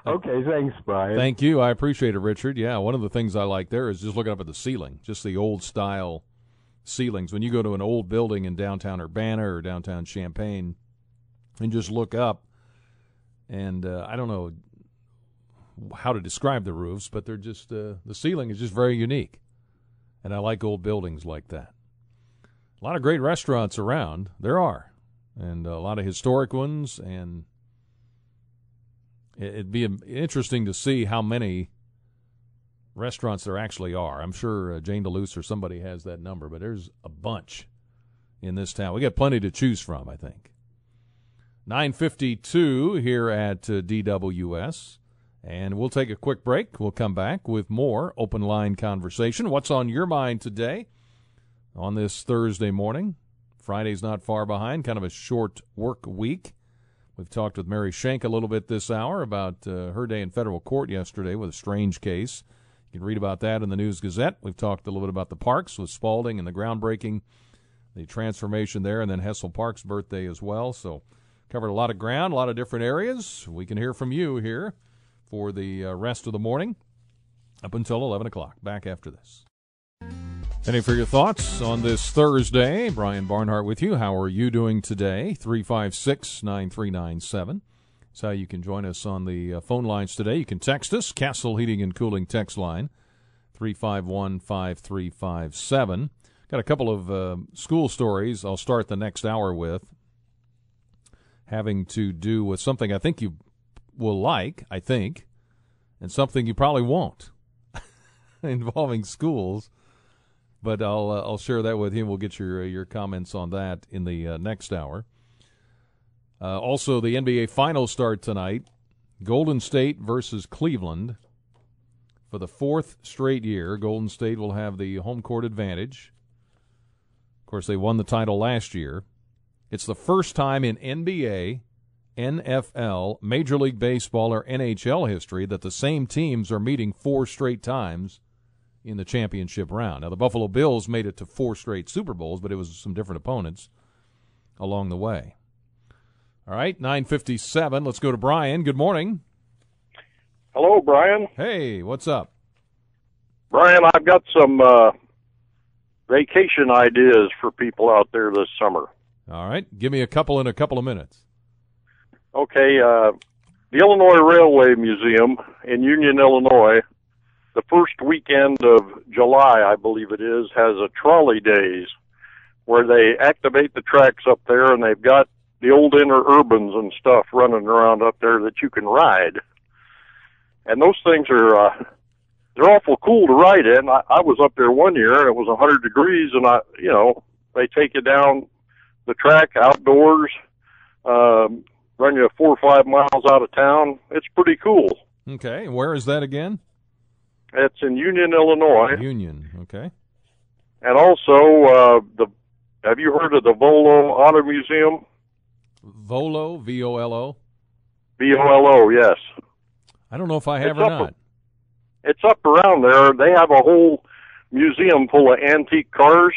Okay, thanks, Brian. Thank you. I appreciate it, Richard. Yeah, one of the things I like there is just looking up at the ceiling, just the old style ceilings. When you go to an old building in downtown Urbana or downtown Champaign and just look up, and uh, I don't know how to describe the roofs, but they're just, uh, the ceiling is just very unique. And I like old buildings like that. A lot of great restaurants around. There are. And a lot of historic ones and it- it'd be interesting to see how many restaurants there actually are. I'm sure uh, Jane DeLuce or somebody has that number, but there's a bunch in this town. We got plenty to choose from, I think. 952 here at uh, DWS. And we'll take a quick break. We'll come back with more open line conversation. What's on your mind today on this Thursday morning? Friday's not far behind, kind of a short work week. We've talked with Mary Schenk a little bit this hour about uh, her day in federal court yesterday with a strange case. You can read about that in the News Gazette. We've talked a little bit about the parks with Spalding and the groundbreaking, the transformation there, and then Hessel Park's birthday as well. So, covered a lot of ground, a lot of different areas. We can hear from you here for the uh, rest of the morning up until 11 o'clock. Back after this. Any for your thoughts on this Thursday? Brian Barnhart with you. How are you doing today? 356 9397. That's how you can join us on the uh, phone lines today. You can text us, Castle Heating and Cooling text line, 351 5357. Got a couple of uh, school stories I'll start the next hour with, having to do with something I think you will like, I think, and something you probably won't, involving schools but I'll uh, I'll share that with you. We'll get your uh, your comments on that in the uh, next hour. Uh, also, the NBA Finals start tonight. Golden State versus Cleveland for the fourth straight year. Golden State will have the home court advantage. Of course, they won the title last year. It's the first time in NBA, NFL, Major League Baseball, or NHL history that the same teams are meeting four straight times in the championship round. Now, the Buffalo Bills made it to four straight Super Bowls, but it was some different opponents along the way. All right, 957. Let's go to Brian. Good morning. Hello, Brian. Hey, what's up? Brian, I've got some uh, vacation ideas for people out there this summer. All right, give me a couple in a couple of minutes. Okay, uh, the Illinois Railway Museum in Union, Illinois, the first weekend of July, I believe it is, has a trolley days where they activate the tracks up there and they've got the old interurbans and stuff running around up there that you can ride. And those things are uh, they're awful cool to ride in. I, I was up there one year and it was hundred degrees, and I, you know, they take you down the track outdoors, um, run you four or five miles out of town. It's pretty cool. Okay, where is that again? It's in Union, Illinois, Union. Okay. and also uh, the. Have you heard of the Volo Auto Museum? Volo, V O L O. V O L O, yes. I don't know if I have It's or up not. It's up around there. They have a whole museum full of antique cars,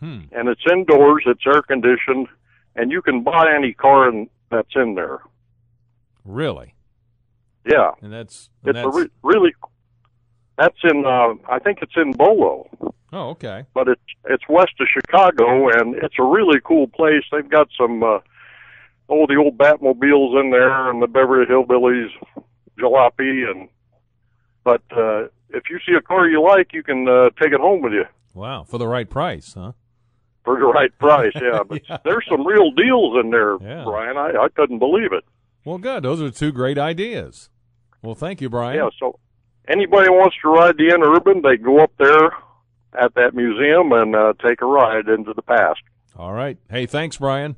Hmm. and it's indoors. It's air conditioned, and you can buy any car in, that's in there. Really? Yeah, And that's, and it's a re- really. That's in. Uh, I think it's in Volo, oh, okay. but it's it's west of Chicago, and it's a really cool place. They've got some. Uh, oh, the old Batmobiles in there, and the Beverly Hillbillies jalopy, and. But uh, if you see a car you like, you can uh, take it home with you. Wow, for the right price, huh? for the right price. Yeah, but Yeah. there's some real deals in there, Yeah. Brian. I, I couldn't believe it. Well, good. Those are two great ideas. Well, thank you, Brian. Yeah, so anybody wants to ride the interurban, they go up there at that museum and uh, take a ride into the past. All right. Hey, thanks, Brian.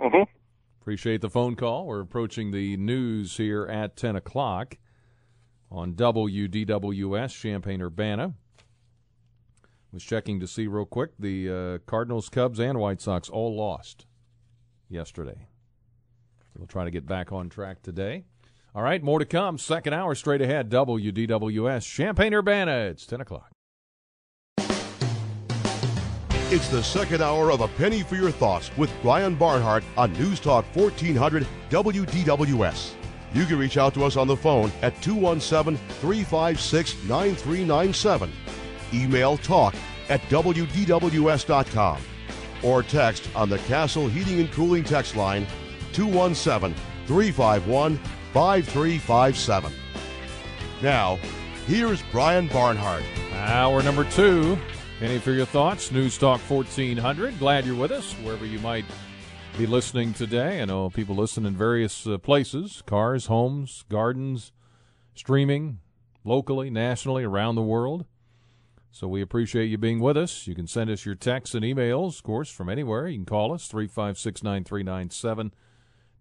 hmm Appreciate the phone call. We're approaching the news here at 10 o'clock on WDWS, Champaign Urbana. Was checking to see real quick the uh, Cardinals, Cubs, and White Sox all lost yesterday. We'll try to get back on track today. All right, more to come. Second hour straight ahead. WDWS, Champaign Urbana. It's 10 o'clock. It's the second hour of A Penny for Your Thoughts with Brian Barnhart on News Talk 1400 WDWS. You can reach out to us on the phone at 217 356 9397. Email talk at WDWS.com or text on the Castle Heating and Cooling text line 217 351 5357. Now, here's Brian Barnhart. Hour number two. Any for your thoughts. News Talk 1400. Glad you're with us wherever you might be listening today. I know people listen in various uh, places cars, homes, gardens, streaming, locally, nationally, around the world. So we appreciate you being with us. You can send us your texts and emails, of course, from anywhere. You can call us 356 9397.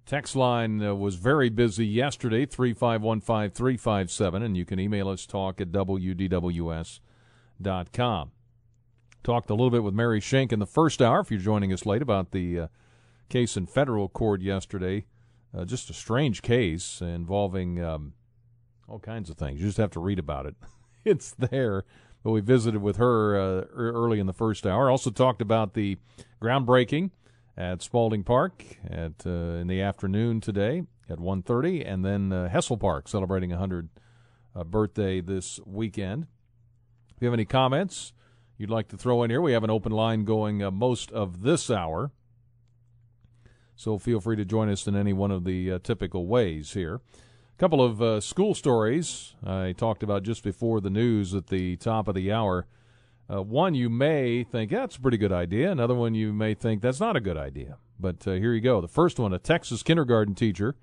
Text line uh, was very busy yesterday, 3515357, and you can email us talk at wdws.com. Talked a little bit with Mary Schenk in the first hour, if you're joining us late, about the uh, case in federal court yesterday. Uh, just a strange case involving um, all kinds of things. You just have to read about it. it's there. But we visited with her uh, early in the first hour. Also talked about the groundbreaking at Spalding Park at uh, in the afternoon today at 1:30, and then uh, Hessel Park celebrating a hundred uh, birthday this weekend. If you have any comments you'd like to throw in here, we have an open line going uh, most of this hour. So feel free to join us in any one of the uh, typical ways here. A couple of uh, school stories I talked about just before the news at the top of the hour. Uh, one you may think that's a pretty good idea. Another one you may think that's not a good idea. But uh, here you go. The first one: a Texas kindergarten teacher,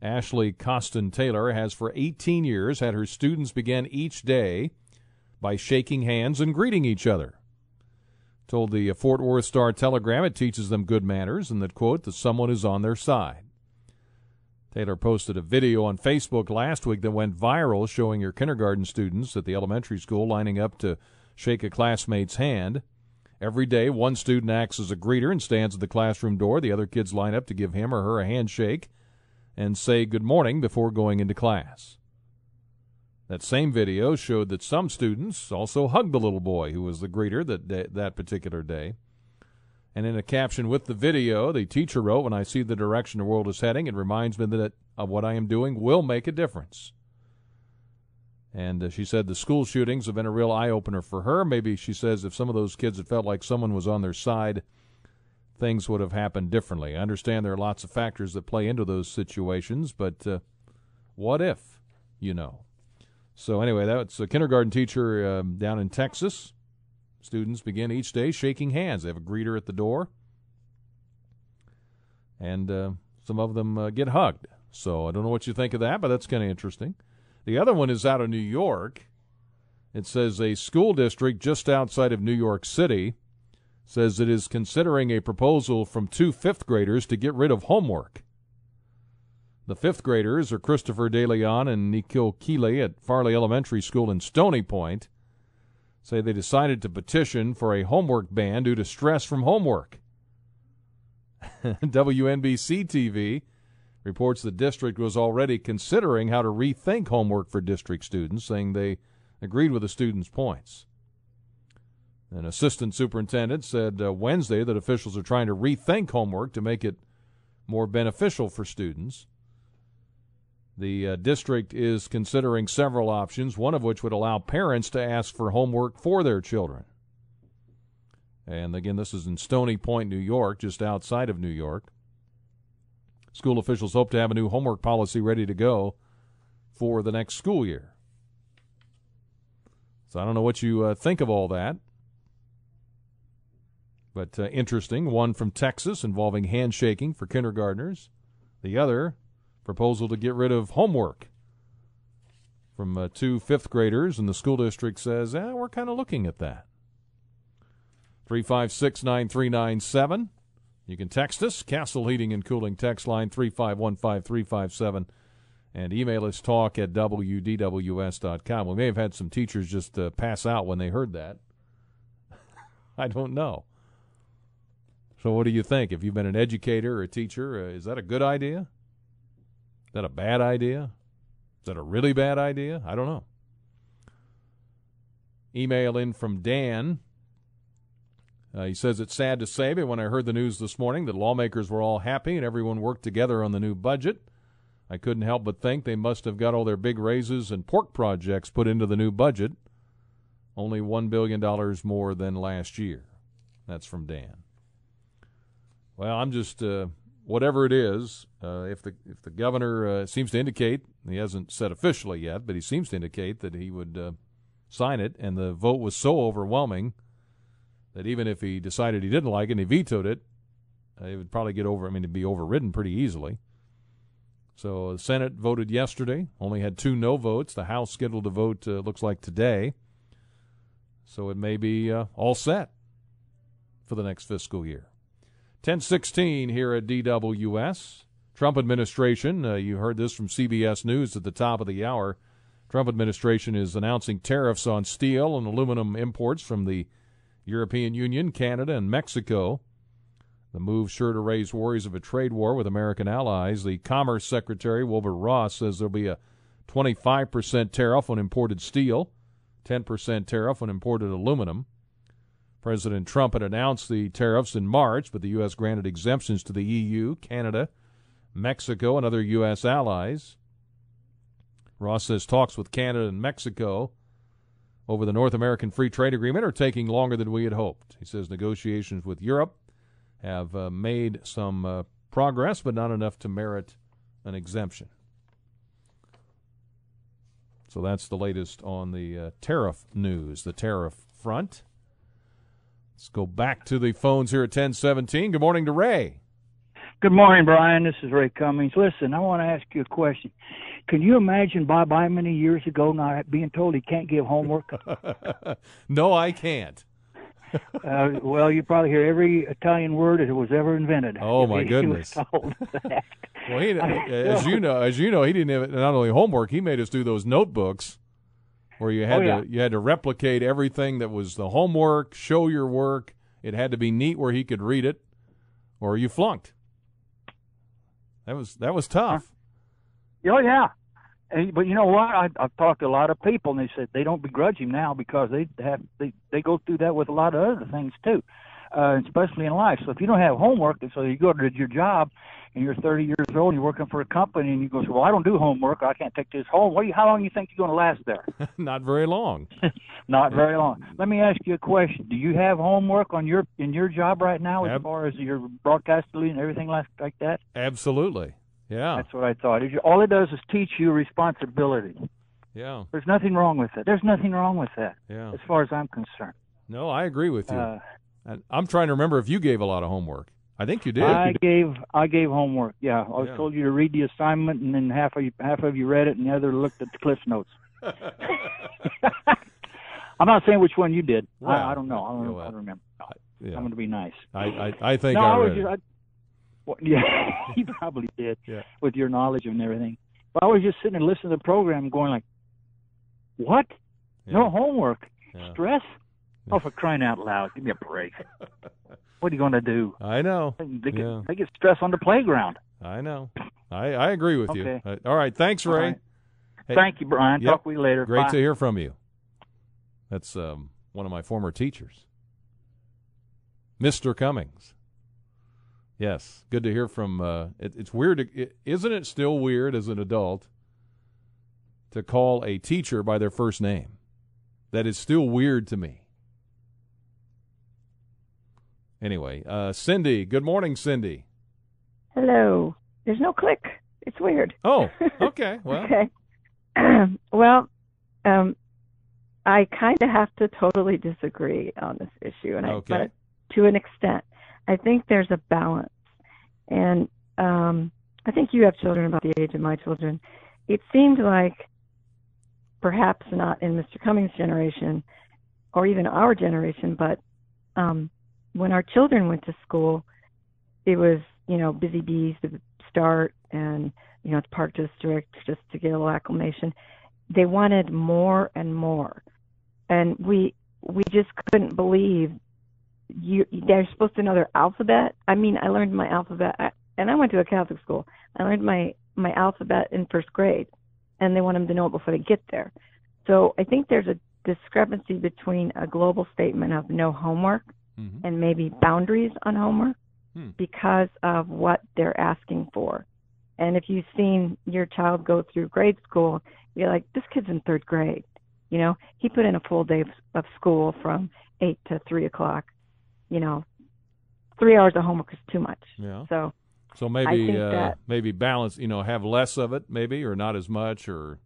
Ashley Costin Taylor, has for 18 years had her students begin each day by shaking hands and greeting each other. Told the Fort Worth Star Telegram it teaches them good manners and that quote that someone is on their side. Taylor posted a video on Facebook last week that went viral showing her kindergarten students at the elementary school lining up to shake a classmate's hand. Every day, one student acts as a greeter and stands at the classroom door. The other kids line up to give him or her a handshake and say good morning before going into class. That same video showed that some students also hugged the little boy who was the greeter that day, that particular day. And in a caption with the video, the teacher wrote, "When I see the direction the world is heading, it reminds me that of what I am doing will make a difference." And uh, she said the school shootings have been a real eye opener for her. Maybe she says if some of those kids had felt like someone was on their side, things would have happened differently. I understand there are lots of factors that play into those situations, but uh, what if, you know? So anyway, that's a kindergarten teacher um, down in Texas. Students begin each day shaking hands. They have a greeter at the door, and uh, some of them uh, get hugged. So I don't know what you think of that, but that's kind of interesting. The other one is out of New York. It says a school district just outside of New York City says it is considering a proposal from two fifth graders to get rid of homework. The fifth graders are Christopher DeLeon and Nikhil Keeley at Farley Elementary School in Stony Point. Say they decided to petition for a homework ban due to stress from homework. WNBC TV reports the district was already considering how to rethink homework for district students, saying they agreed with the students' points. An assistant superintendent said uh, Wednesday that officials are trying to rethink homework to make it more beneficial for students. The uh, district is considering several options, one of which would allow parents to ask for homework for their children. And again, this is in Stony Point, New York, just outside of New York. School officials hope to have a new homework policy ready to go for the next school year. So I don't know what you uh, think of all that. But uh, interesting. One from Texas involving handshaking for kindergartners. The other, proposal to get rid of homework from uh, two fifth graders, and the school district says, eh, we're kind of looking at that. 356 9397. You can text us, Castle Heating and Cooling text line 3515357, and email us talk at wdws.com. We may have had some teachers just uh, pass out when they heard that. I don't know. So, what do you think? If you've been an educator or a teacher, uh, is that a good idea? Is that a bad idea? Is that a really bad idea? I don't know. Email in from Dan. Uh, he says it's sad to say, but when I heard the news this morning that lawmakers were all happy and everyone worked together on the new budget, I couldn't help but think they must have got all their big raises and pork projects put into the new budget. Only $1 billion more than last year. That's from Dan. Well, I'm just uh, whatever it is. Uh, if the if the governor uh, seems to indicate he hasn't said officially yet, but he seems to indicate that he would uh, sign it, and the vote was so overwhelming that even if he decided he didn't like it and he vetoed it, uh, it would probably get over. I mean, it'd be overridden pretty easily. So the Senate voted yesterday, only had two no votes. The House scheduled to vote uh, looks like today. So it may be uh, all set for the next fiscal year. 1016 here at DWS. Trump administration, uh, you heard this from CBS News at the top of the hour. Trump administration is announcing tariffs on steel and aluminum imports from the European Union, Canada, and Mexico. The move sure to raise worries of a trade war with American allies. The Commerce Secretary, Wilbur Ross, says there'll be a 25% tariff on imported steel, 10% tariff on imported aluminum. President Trump had announced the tariffs in March, but the U.S. granted exemptions to the EU, Canada, Mexico, and other U.S. allies. Ross says talks with Canada and Mexico over the North American Free Trade Agreement are taking longer than we had hoped. He says negotiations with Europe have uh, made some uh, progress, but not enough to merit an exemption. So that's the latest on the uh, tariff news, the tariff front. Let's go back to the phones here at 1017. Good morning to Ray. Good morning, Brian. This is Ray Cummings. Listen, I want to ask you a question. Can you imagine Bob many years ago not being told he can't give homework? no, I can't. uh, well, you probably hear every Italian word that was ever invented. Oh my he, goodness! He well, he, as you know, as you know, he didn't have not only homework. He made us do those notebooks where you had oh, yeah. to you had to replicate everything that was the homework, show your work. It had to be neat where he could read it, or you flunked. That was that was tough. Oh yeah, and, but you know what? I, I've talked to a lot of people, and they said they don't begrudge him now because they have they they go through that with a lot of other things too, uh, especially in life. So if you don't have homework, and so you go to your job, and you're 30 years old, and you're working for a company, and you go, well, I don't do homework, I can't take this home. What? Do you, how long do you think you're going to last there? Not very long. Not very long. Let me ask you a question. Do you have homework on your in your job right now, as Ab- far as your broadcast and everything like like that? Absolutely. Yeah. That's what I thought. All it does is teach you responsibility. Yeah. There's nothing wrong with it. There's nothing wrong with that, Yeah. as far as I'm concerned. No, I agree with you. Uh, and I'm trying to remember if you gave a lot of homework. I think you did. I gave I gave homework. Yeah, I was Yeah. told you to read the assignment, and then half of you half of you read it, and the other looked at the cliff notes. I'm not saying which one you did. Well, I, I don't know. I don't, well, I don't remember. yeah. I'm going to be nice. I, I, I think no, I I was just, it. Well, yeah, he probably did Yeah. with your knowledge and everything. But I was just sitting and listening to the program, going like, "What? No homework? Yeah. Stress? Oh, for crying out loud! Give me a break! what are you going to do? I know. They get, Yeah. they get stressed on the playground. I know. I, I agree with you. Okay. Uh, all right. Thanks, Ray. right. Thank you, Brian. Yep. Talk to you later. Great Bye. to hear from you. That's um, one of my former teachers, Mr. Cummings. Yes, good to hear from. Uh, it, it's weird, to, it, isn't it? Still weird as an adult to call a teacher by their first name. That is still weird to me. Anyway, uh, Cindy. Good morning, Cindy. Hello. There's no click. It's weird. Oh, okay. Well, okay. well, um, I kind of have to totally disagree on this issue, and I, Okay. but to an extent, I think there's a balance, and um, I think you have children about the age of my children. It seemed like, perhaps not in Mr. Cummings' generation, or even our generation, but um, when our children went to school, it was you know busy bees to start and you know it's park district just to get a little acclimation they wanted more and more and we we just couldn't believe you they're supposed to know their alphabet i mean i learned my alphabet I, and i went to a catholic school i learned my my alphabet in first grade and they want them to know it before they get there so i think there's a discrepancy between a global statement of no homework Mhm. and maybe boundaries on homework Hmm. because of what they're asking for. And if you've seen your child go through grade school, you're like, this kid's in third grade. You know, he put in a full day of, of school from eight to three o'clock. You know, three hours of homework is too much. Yeah. So So maybe uh, that- maybe balance, you know, have less of it, maybe, or not as much, or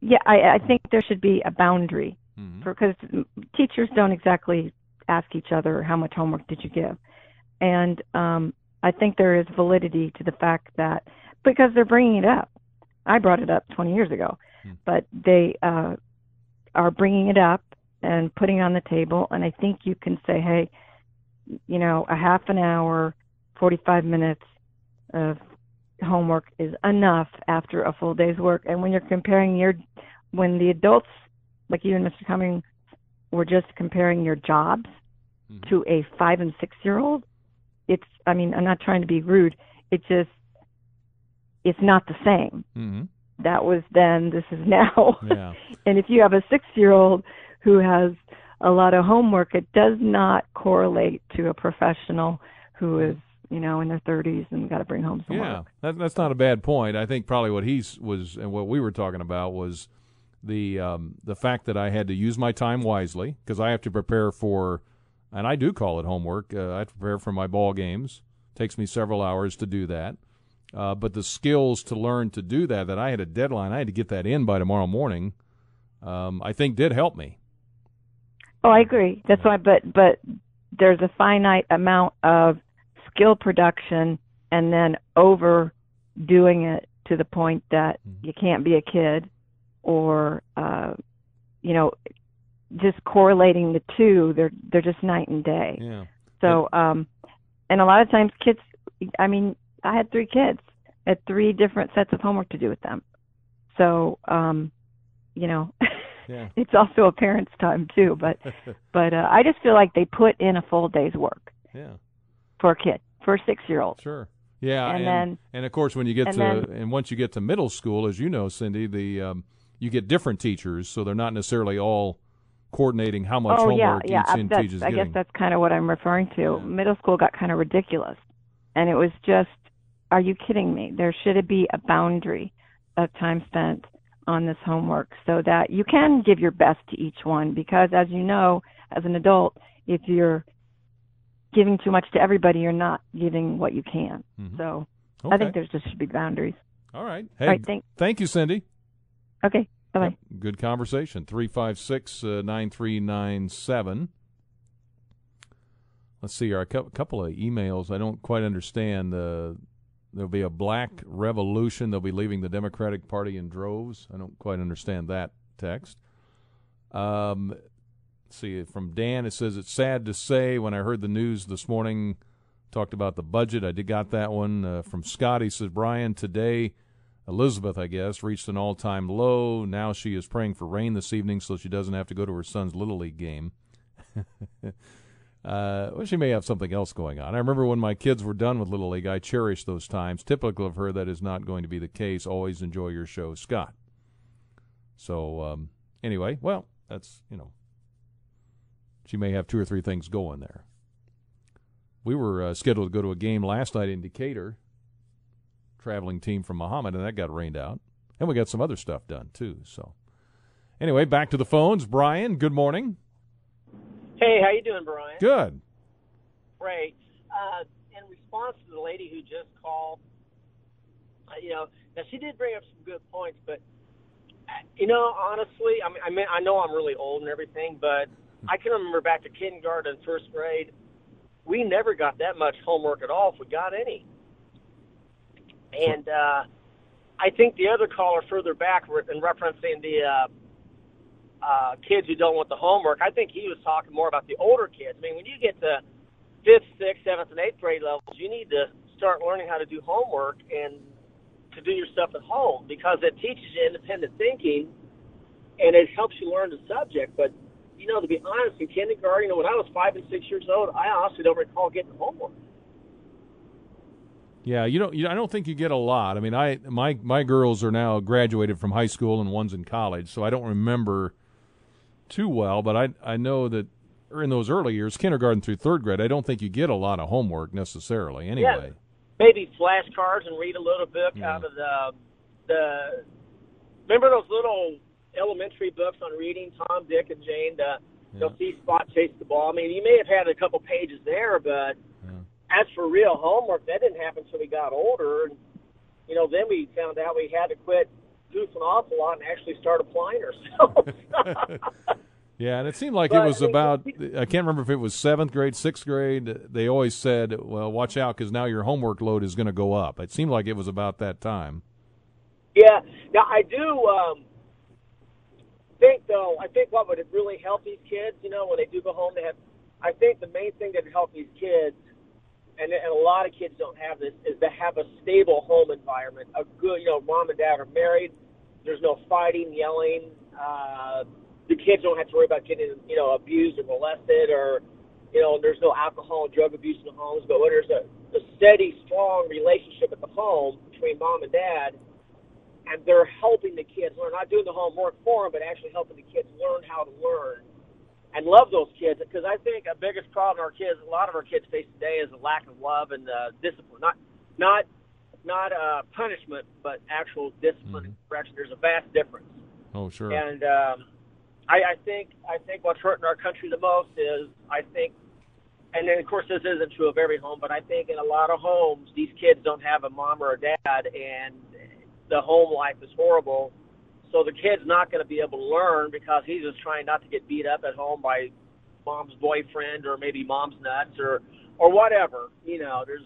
yeah, I, I think there should be a boundary because teachers don't exactly ask each other how much homework did you give, and um, I think there is validity to the fact that because they're bringing it up. I brought it up 20 years ago, but they uh, are bringing it up and putting it on the table, and I think you can say, hey, you know, a half an hour, 45 minutes of homework is enough after a full day's work. And when you're comparing your, when the adults, like you and Mr. Cummings, were just comparing your jobs to a five and six year old, it's, I mean, I'm not trying to be rude. It just, it's not the same. hmm That was then, this is now. Yeah. and if you have a six year old who has a lot of homework, it does not correlate to a professional who is, you know, in their 30s and got to bring home some Yeah, work. that, that's not a bad point. I think probably what he's was and what we were talking about was the um, the fact that I had to use my time wisely because I have to prepare for, and I do call it homework. Uh, I prepare for my ball games. takes me several hours to do that. Uh, but the skills to learn to do that, that I had a deadline, I had to get that in by tomorrow morning. Um, I think did help me. Oh, I agree. That's why, but but there's a finite amount of skill production, and then overdoing it to the point that Mm-hmm. you can't be a kid, or uh, you know, just correlating the two. They're they're just night and day. Yeah. So, um, and a lot of times kids, I mean, I had three kids, I had three different sets of homework to do with them. So, um, you know, Yeah. it's also a parent's time too. But, but uh, I just feel like they put in a full day's work Yeah. for a kid, for a six-year-old. Sure. Yeah, And and then- and of course when you get and to then- and once you get to middle school, as you know, Cindy, the um, you get different teachers, so they're not necessarily all coordinating how much oh yeah, homework yeah. each in that's, teacher's I getting. guess that's kind of what I'm referring to. Middle school got kind of ridiculous, and it was just, are you kidding me? There should be a boundary of time spent on this homework so that you can give your best to each one. Because as you know, as an adult, if you're giving too much to everybody, you're not giving what you can. So I think there's just should be boundaries. All right. Hey, All right, thank- thank you, Cindy. Okay. Bye bye. Good conversation. 356 uh, 9397. Let's see here. A couple of emails. I don't quite understand. Uh, there'll be a black revolution. They'll be leaving the Democratic Party in droves. I don't quite understand that text. Um, see. From Dan, it says, It's sad to say when I heard the news this morning talked about the budget. I did got that one uh, from Scott. He says, Brian, today Elizabeth, I guess, reached an all time low. Now she is praying for rain this evening so she doesn't have to go to her son's Little League game. uh, well, she may have something else going on. I remember when my kids were done with Little League, I cherished those times. Typical of her, that is not going to be the case. Always enjoy your show, Scott. So, um, anyway, well, that's, you know, she may have two or three things going there. We were uh, scheduled to go to a game last night in Decatur traveling team from Mahomet, and that got rained out. And we got some other stuff done too. So, anyway, back to the phones. Brian, good morning. Hey, how you doing, Brian? Good. Great. Uh, in response to the lady who just called, uh, you know, now she did bring up some good points, but uh, you know, honestly, I mean, I mean, I know I'm really old and everything, but I can remember back to kindergarten, first grade, we never got that much homework at all, if we got any. And uh, I think the other caller further back, in referencing the uh, uh, kids who don't want the homework, I think he was talking more about the older kids. I mean, when you get to fifth, sixth, seventh, and eighth grade levels, you need to start learning how to do homework and to do your stuff at home because it teaches you independent thinking and it helps you learn the subject. But you know, to be honest, in kindergarten, you know, when I was five and six years old, I honestly don't recall getting homework. Yeah, you don't. You, I don't think you get a lot. I mean, I my my girls are now graduated from high school and one's in college, so I don't remember too well. But I I know that in those early years, kindergarten through third grade, I don't think you get a lot of homework necessarily. Anyway, Yeah. Maybe flashcards and read a little book out of the the. Remember those little elementary books on reading, Tom, Dick, and Jane. The They'll see Spot chase the ball. I mean, you may have had a couple pages there, but as for real homework, that didn't happen until we got older. And you know, then we found out we had to quit goofing off a lot and actually start applying ourselves. Yeah, and it seemed like But, it was I mean, about, I can't remember if it was seventh grade, sixth grade. They always said, well, watch out because now your homework load is going to go up. It seemed like it was about that time. Yeah. Now I do um, think though. I think what would really help these kids, you know, when they do go home, they have. I think the main thing that would help these kids, and, and a lot of kids don't have this, is to have a stable home environment. A good, you know, mom and dad are married. There's no fighting, yelling. Uh, the kids don't have to worry about getting, you know, abused or molested, or, you know, there's no alcohol and drug abuse in the homes. But when there's a, a steady, strong relationship at the home between mom and dad, and they're helping the kids learn, not doing the homework for them, but actually helping the kids learn how to learn and love those kids. Because I think a biggest problem our kids, a lot of our kids face today, is a lack of love and uh, discipline. Not, not, not uh, punishment, but actual discipline and correction. There's a vast difference. Oh, sure. And um, I, I think I think what's hurting our country the most is I think, and then of course this isn't true of every home, but I think in a lot of homes these kids don't have a mom or a dad, and the home life is horrible. So the kid's not going to be able to learn because he's just trying not to get beat up at home by mom's boyfriend or maybe mom's nuts or or whatever. You know, there's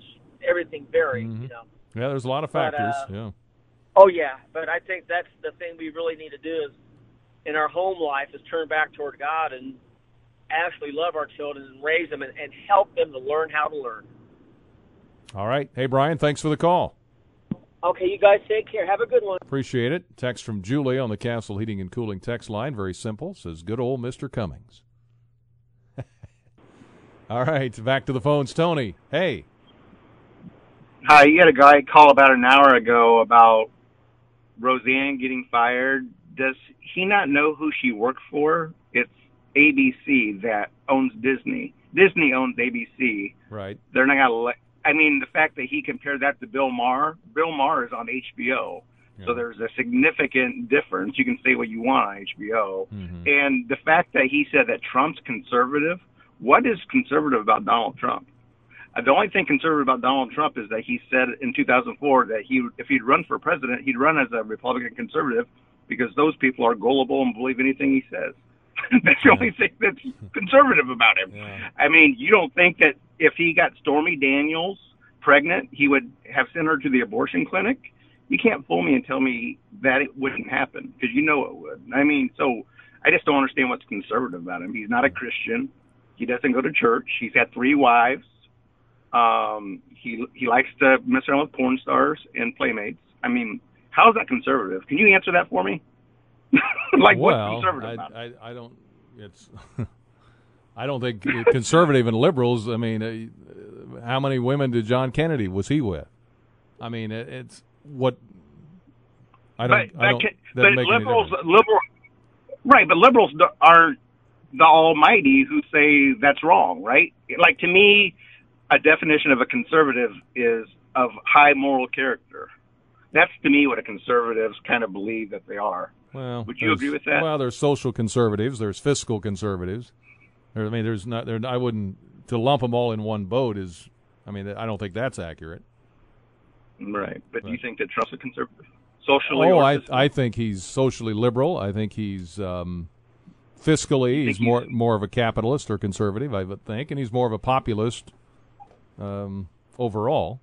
everything varies. You know. Yeah, there's a lot of But, factors. uh, yeah. Oh yeah, but I think that's the thing we really need to do is in our home life is turn back toward God and actually love our children and raise them and, and help them to learn how to learn. All right. Hey, Brian, thanks for the call. Okay, you guys take care. Have a good one. Appreciate it. Text from Julie on the Castle Heating and Cooling text line. Very simple. Says, good old Mr. Cummings. All right. Back to the phones. Tony. Hey. Hi, you had a guy call about an hour ago about Roseanne getting fired. Does he not know who she worked for? It's ABC that owns Disney. Disney owns ABC. Right. They're not gonna let. I mean, the fact that he compared that to Bill Maher. Bill Maher is on HBO, so there's a significant difference. You can say what you want on HBO, and the fact that he said that Trump's conservative. What is conservative about Donald Trump? Uh, the only thing conservative about Donald Trump is that he said in 2004 that he, if he'd run for president, he'd run as a Republican conservative because those people are gullible and believe anything he says. that's the only thing that's conservative about him. I mean, you don't think that if he got Stormy Daniels pregnant, he would have sent her to the abortion clinic? You can't fool me and tell me that it wouldn't happen because you know it would. I mean, so I just don't understand what's conservative about him. He's not a Christian. He doesn't go to church. He's had three wives. Um, he he likes to mess around with porn stars and playmates. I mean, how is that conservative? Can you answer that for me? like well, what's conservative I, about? I, I don't. It's. I don't think conservative and liberals. I mean, uh, how many women did John Kennedy was he with? I mean, it, it's what. I don't. but, I don't. but, liberals, liberal, right? But liberals aren't the almighty who say that's wrong, right? Like to me, a definition of a conservative is of high moral character. That's to me what a conservatives kind of believe that they are. Well, Would you agree with that? Well, there's social conservatives. There's fiscal conservatives. There, I mean, there's not. There, I wouldn't to lump them all in one boat. Is I mean, I don't think that's accurate. Right. But do you think that Trump's a conservative? Socially oh, I? I think he's socially liberal. I think he's um, fiscally he's more more of a capitalist or conservative. I would think, and he's more of a populist um, overall.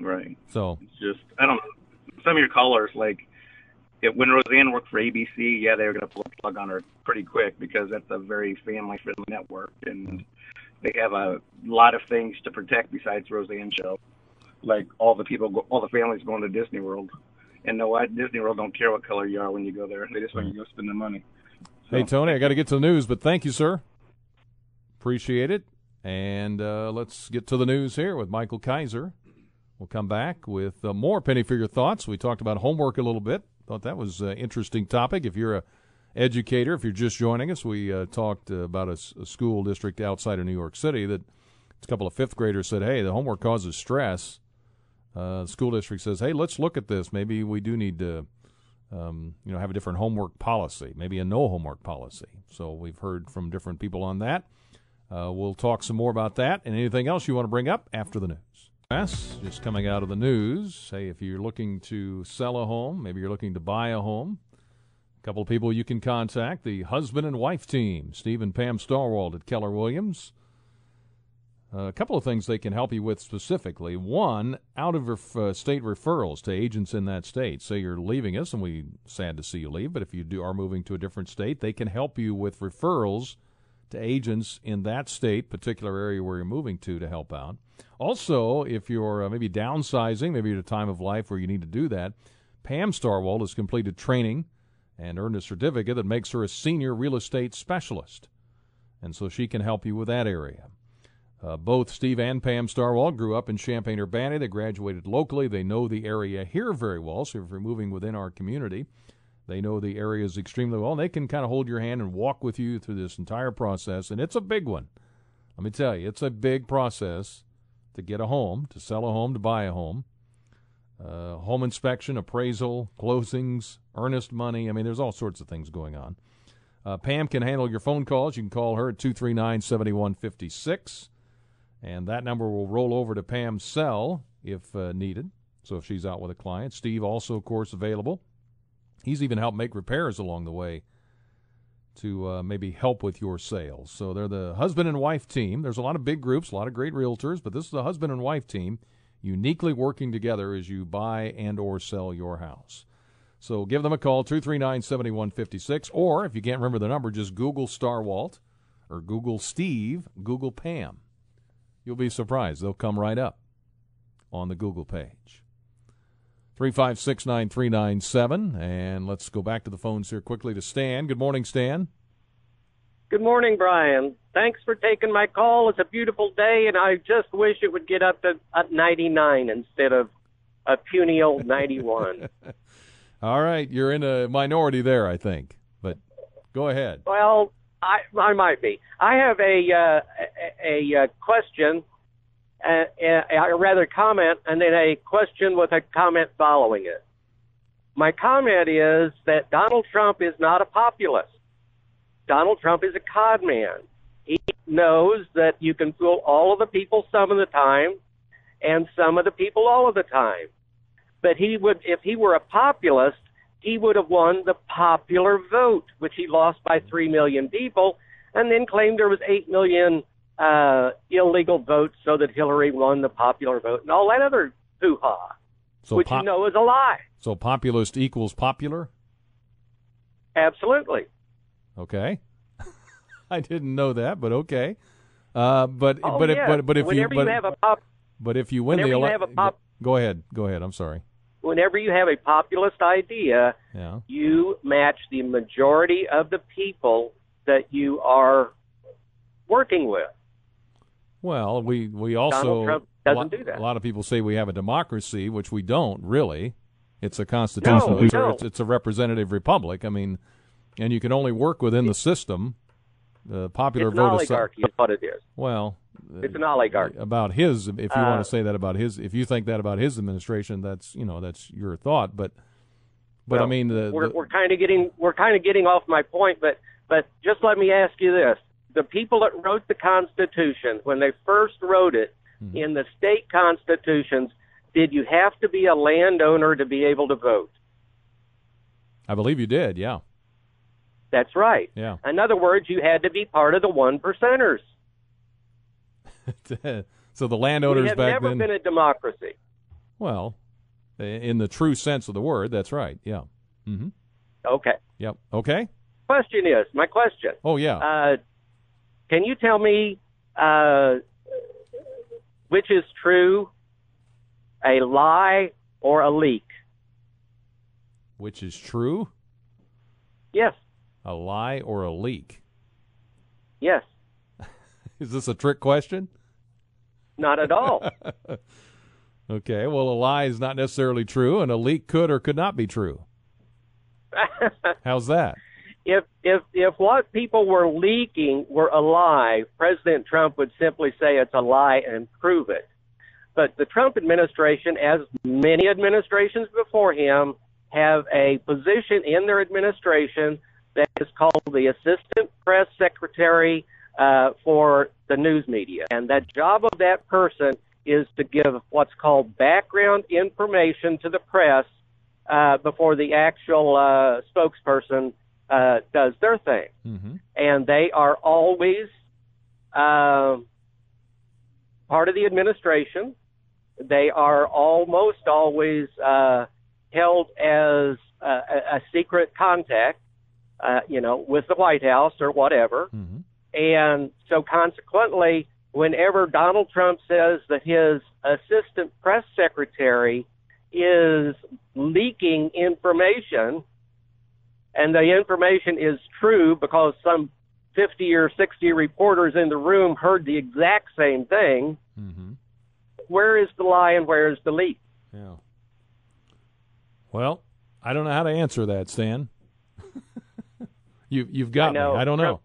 Right. So It's just I don't know. Some of your callers like it, when Roseanne worked for ABC, yeah, they were going to pull a plug on her pretty quick because that's a very family-friendly network, and they have a lot of things to protect besides Roseanne show, like all the people, all the families going to Disney World, and know what? Disney World don't care what color you are when you go there; they just want you to go spend the money. Hey, Tony, I got to get to the news, but thank you, sir. Appreciate it. And uh, let's get to the news here with Michael Kaiser. We'll come back with uh, more penny for your thoughts. We talked about homework a little bit. Thought that was an interesting topic. If you're a educator, if you're just joining us, we uh, talked uh, about a school district outside of New York City that a couple of fifth graders said, "Hey, the homework causes stress." Uh, the school district says, "Hey, let's look at this. Maybe we do need to." um, you know, have a different homework policy, maybe a no homework policy. So we've heard from different people on that. Uh, we'll talk some more about that and anything else you want to bring up after the news. Just coming out of the news. Hey, if you're looking to sell a home, maybe you're looking to buy a home, a couple of people you can contact the husband and wife team, Steve and Pam Starwalt at Keller Williams. Uh, a couple of things they can help you with specifically. One, out of ref- uh, state referrals to agents in that state. Say you're leaving us, and we sad to see you leave. But if you do are moving to a different state, they can help you with referrals to agents in that state, particular area where you're moving to, to help out. Also, if you're uh, maybe downsizing, maybe at a time of life where you need to do that, Pam Starwalt has completed training and earned a certificate that makes her a senior real estate specialist, and so she can help you with that area. Uh, both Steve and Pam Starwalt grew up in Champaign Urbana. They graduated locally. They know the area here very well. So if you're moving within our community, they know the areas extremely well. And they can kind of hold your hand and walk with you through this entire process. And it's a big one. Let me tell you, it's a big process to get a home, to sell a home, to buy a home. Uh, home inspection, appraisal, closings, earnest money. I mean, there's all sorts of things going on. Uh, Pam can handle your phone calls. You can call her at 239 7156 and that number will roll over to Pam's cell if uh, needed. So if she's out with a client, Steve also, of course, available. He's even helped make repairs along the way to uh, maybe help with your sales. So they're the husband and wife team. There's a lot of big groups, a lot of great realtors, but this is a husband and wife team uniquely working together as you buy and or sell your house. So give them a call 239-7156 or if you can't remember the number just Google Starwalt or Google Steve, Google Pam. You'll be surprised. They'll come right up on the Google page. 3569397. And let's go back to the phones here quickly to Stan. Good morning, Stan. Good morning, Brian. Thanks for taking my call. It's a beautiful day, and I just wish it would get up to at 99 instead of a puny old 91. All right. You're in a minority there, I think. But go ahead. well, I I might be. I have a uh, a, a question, uh, uh, rather comment, and then a question with a comment following it. My comment is that Donald Trump is not a populist. Donald Trump is a cod man. He knows that you can fool all of the people some of the time and some of the people all of the time. But he would, if he were a populist, he would have won the popular vote, which he lost by 3 million people, and then claimed there was 8 million uh, illegal votes so that Hillary won the popular vote and all that other hoo-ha, So, which pop- you know is a lie. so populist equals popular? Absolutely. Okay. I didn't know that, but okay. Uh, but Oh, but if, yeah. but but if whenever you but, have a pop, but if you win the election, pop- go ahead, go ahead. I'm sorry. whenever you have a populist idea, Yeah. you match the majority of the people that you are working with. Well, we we also doesn't lot, do that. A lot of people say we have a democracy, which we don't really. It's a constitutional. No, it's, a, it's, it's a representative republic. I mean, and you can only work within the system. The popular It's vote is oligarchy, is what it is. well. It's an oligarchy. About his, if you Uh, want to say that about his, if you think that about his administration, that's you know that's your thought. But, but I mean, the, we're the- we're kind of getting we're kind of getting off my point, but but just let me ask you this: the people that wrote the Constitution when they first wrote it Mm-hmm. in the state constitutions, did you have to be a landowner to be able to vote? I believe you did. Yeah, That's right. yeah. In other words, you had to be part of the one percenters. so the landowners back never then. been a democracy. Well, in the true sense of the word, that's right. Yeah. Mm-hmm. Okay. Yep. Okay. Question is my question. Oh yeah. Uh, can you tell me uh, which is true, a lie or a leak? Which is true? Yes. A lie or a leak? Yes. Is this a trick question? Not at all. okay. Well, a lie is not necessarily true, and a leak could or could not be true. How's that? If if if what people were leaking were a lie, President Trump would simply say it's a lie and prove it. But the Trump administration, as many administrations before him, have a position in their administration that is called the Assistant Press Secretary uh, for the news media. And that job of that person is to give what's called background information to the press uh, before the actual uh, spokesperson uh, does their thing. Mm-hmm. And they are always um part of the administration. They are almost always uh, held as uh, a, a secret contact, uh, you know, with the White House or whatever. Mm-hmm. And so, consequently, whenever Donald Trump says that his assistant press secretary is leaking information, and the information is true because some 50 or 60 reporters in the room heard the exact same thing, Mm-hmm. where is the lie and where is the leak? Yeah. Well, I don't know how to answer that, Stan. you you've got I know. me. I don't know.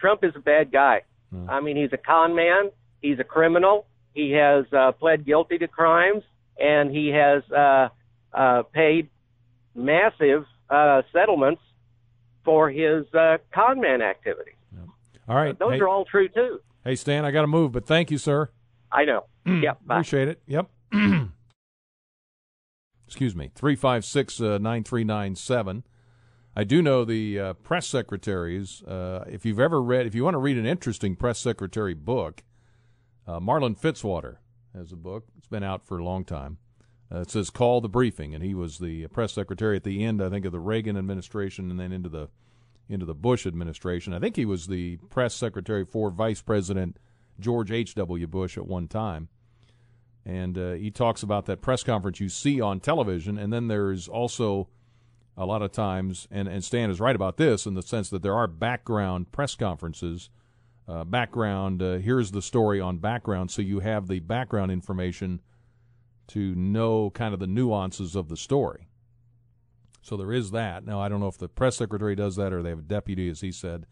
Trump is a bad guy. I mean, he's a con man. He's a criminal. He has uh, pled guilty to crimes, and he has uh, uh, paid massive uh, settlements for his uh, con man activities. All right. Those hey, are all true too. hey, Stan, I got to move, but thank you, sir. I know. yep. Bye. Appreciate it. Yep. Excuse me. 356 uh, 9397. I do know the uh, press secretaries. Uh, if you've ever read, if you want to read an interesting press secretary book, uh, Marlin Fitzwater has a book. It's been out for a long time. Uh, it says "Call the Briefing," and he was the press secretary at the end, I think, of the Reagan administration, and then into the into the Bush administration. I think he was the press secretary for Vice President George H. W. Bush at one time. And uh, he talks about that press conference you see on television, and then there's also a lot of times, and, and Stan is right about this in the sense that there are background press conferences. Uh, background, uh, here's the story on background, so you have the background information to know kind of the nuances of the story. So there is that. Now, I don't know if the press secretary does that or they have a deputy, as he said,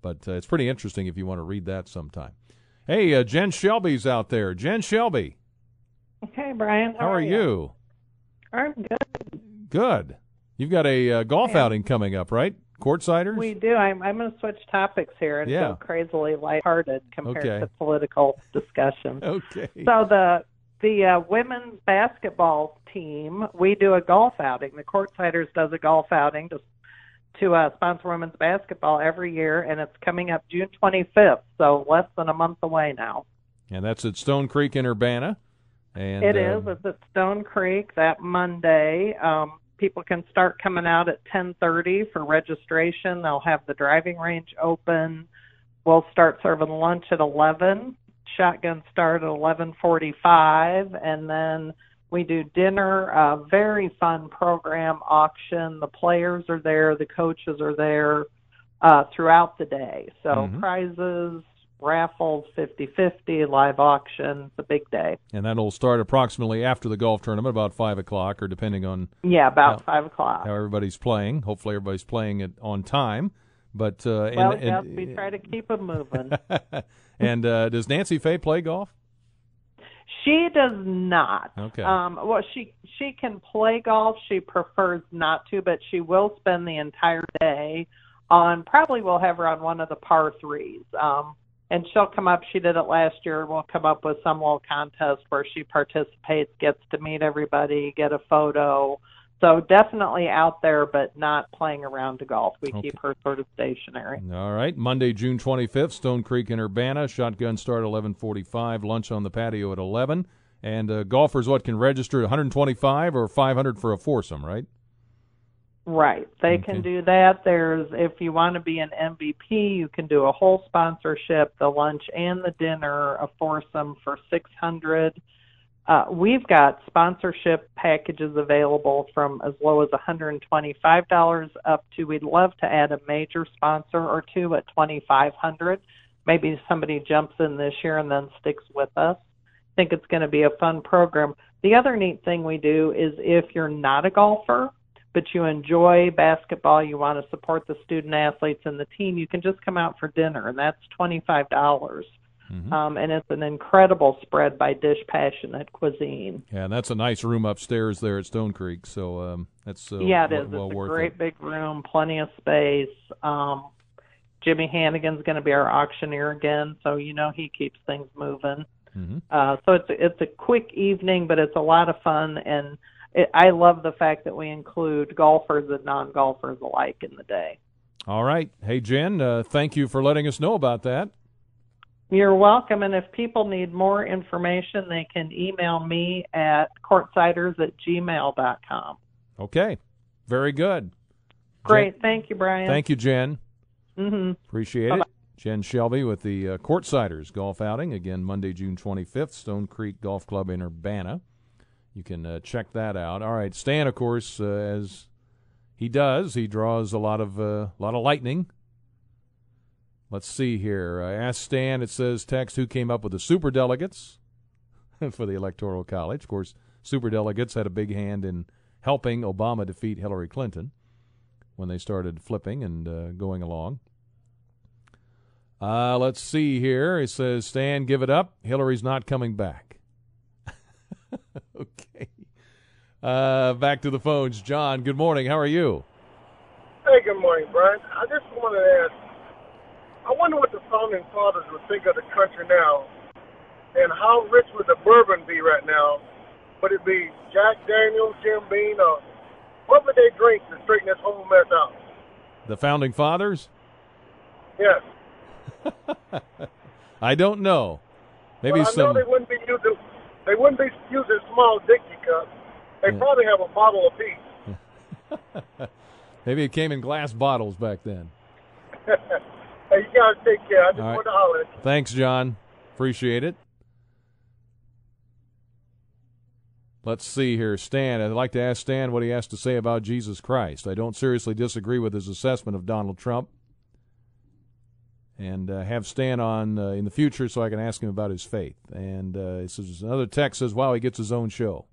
but uh, it's pretty interesting if you want to read that sometime. Hey, uh, Jen Shelby's out there. Jen Shelby, Hey, Brian. how, are you? I'm good. Good. You've got a uh, golf outing coming up, right? Courtsiders? We do. I'm, I'm going to switch topics here and Yeah. go crazily lighthearted compared Okay. to political discussion. Okay. So the the uh, women's basketball team, we do a golf outing. The Courtsiders does a golf outing to to uh, sponsor women's basketball every year, and it's coming up June 25th, so less than a month away now. And that's at Stone Creek in Urbana. And It uh, is. It's at Stone Creek that Monday. Um, people can start coming out at 10:30 for registration. They'll have the driving range open. we'll start serving lunch at 11. Shotgun start at 11:45, and then we do dinner. A very fun program auction. The players are there, the coaches are there uh, throughout the day. So Mhm. prizes, raffles, 50-50, live auction. It's a big day. And that'll start approximately after the golf tournament, about five o'clock, or depending on Yeah, about how- five o'clock. how everybody's playing. Hopefully, everybody's playing it on time. But uh, and, well, and, yes, we try to keep them moving. and uh, does Nancy Fahey play golf? She does not. Okay. Um, well, she she can play golf. She prefers not to, but she will spend the entire day on. Probably we'll have her on one of the par threes. Um, and she'll come up. She did it last year. We'll come up with some little contest where she participates, gets to meet everybody, get a photo. So definitely out there, but not playing around to golf. We keep her sort of stationary. All right. Monday, June 25th, Stone Creek in Urbana. Shotgun start 11:45. Lunch on the patio at 11. And uh, golfers, what can register? 125 or 500 for a foursome, right? Right. They can do that. There's if you want to be an MVP, you can do a whole sponsorship, the lunch and the dinner, a foursome for 600. Uh, we've got sponsorship packages available from as low as $125 up to we'd love to add a major sponsor or two at 2500 Maybe somebody jumps in this year and then sticks with us. I think it's going to be a fun program. The other neat thing we do is if you're not a golfer, but you enjoy basketball, you want to support the student athletes and the team, you can just come out for dinner, and that's $25. Dollars Um, and it's an incredible spread by Dish Passionate Cuisine. Yeah, and that's a nice room upstairs there at Stone Creek. So um, that's uh, yeah, it is. well it's a great it. big room, plenty of space. Um, Jimmy Hannigan's going to be our auctioneer again, so you know he keeps things moving. Mm-hmm. Uh, so it's a, it's a quick evening, but it's a lot of fun, and it, I love the fact that we include golfers and non-golfers alike in the day. All right. Hey, Jen, uh, thank you for letting us know about that. You're welcome, and if people need more information, they can email me at courtsiders at gmail.com. Okay. Very good. Great. Thank you, Brian. Thank you, Jen. Mm-hmm. Appreciate Bye-bye. it. Jen Shelby with the uh, Courtsiders golf outing again Monday, June 25th, Stone Creek Golf Club in Urbana. You can uh, check that out. All right, Stan, of course, uh, as he does, he draws a lot of uh, lot of lightning. Let's see here. I asked Stan. It says text who came up with the super delegates for the Electoral College. Of course, super delegates had a big hand in helping Obama defeat Hillary Clinton when they started flipping and uh, going along. Uh, let's see here. It says, Stan, give it up. Hillary's not coming back. okay. Uh, back to the phones. John, good morning. How are you? Hey, good morning, Brian. I just wanted to ask, I wonder what the founding fathers would think of the country now, and how rich would the bourbon be right now? Would it be Jack Daniels, Jim Beam, or what would they drink to straighten this whole mess out? The founding fathers? Yes. I don't know. Maybe well, I some. know they wouldn't be using they wouldn't be using small Dixie cups. They Yeah. probably have a bottle apiece. Maybe it came in glass bottles back then. hey, you guys take care. I just right. want to holler at you. Thanks, John. Appreciate it. Let's see here. Stan, I'd like to ask Stan what he has to say about Jesus Christ. I don't seriously disagree with his assessment of Donald Trump. And uh, have Stan on uh, in the future so I can ask him about his faith. And uh, this is another text says, wow, he gets his own show.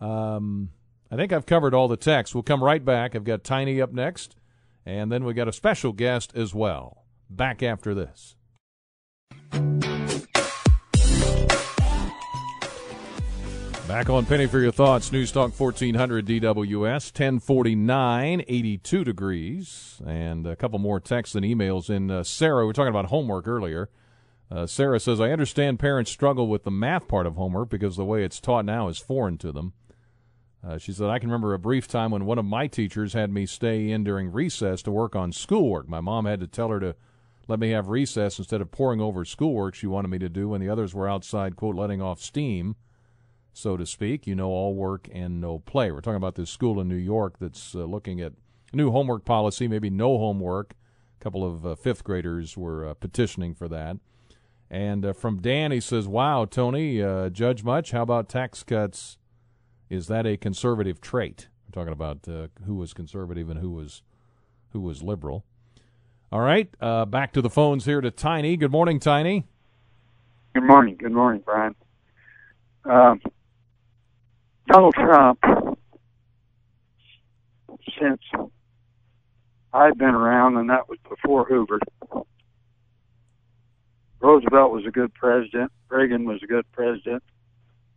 Um, I think I've covered all the texts. We'll come right back. I've got Tiny up next. And then we got a special guest as well. Back after this. Back on Penny for your thoughts. News Talk 1400 DWS, 1049, 82 degrees. And a couple more texts and emails. in. uh, Sarah, we were talking about homework earlier. Uh, Sarah says, I understand parents struggle with the math part of homework because the way it's taught now is foreign to them. Uh, she said, I can remember a brief time when one of my teachers had me stay in during recess to work on schoolwork. My mom had to tell her to let me have recess instead of poring over schoolwork she wanted me to do when the others were outside, quote, letting off steam, so to speak. You know, all work and no play. We're talking about this school in New York that's uh, looking at new homework policy, maybe no homework A couple of uh, fifth graders were uh, petitioning for that. And uh, from Dan, he says, "Wow, Tony, uh, judge much? How about tax cuts? Is that a conservative trait?" We're talking about uh, who was conservative and who was who was liberal. All right, uh, back to the phones here to Tiny. Good morning, Tiny. Good morning. Good morning, Brian. Um, Donald Trump, since I've been around, and that was before Hoover, Roosevelt was a good president. Reagan was a good president.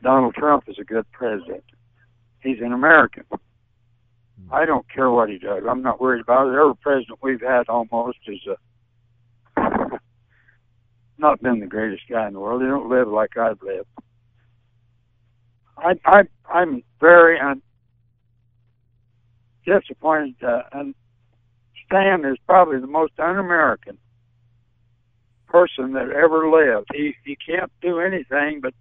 Donald Trump is a good president. He's an American. I don't care what he does. I'm not worried about it. Every president we've had almost is a, not been the greatest guy in the world. They don't live like I've lived. I, I, I'm very un, disappointed. Uh, and Stan is probably the most un-American person that ever lived. He he can't do anything but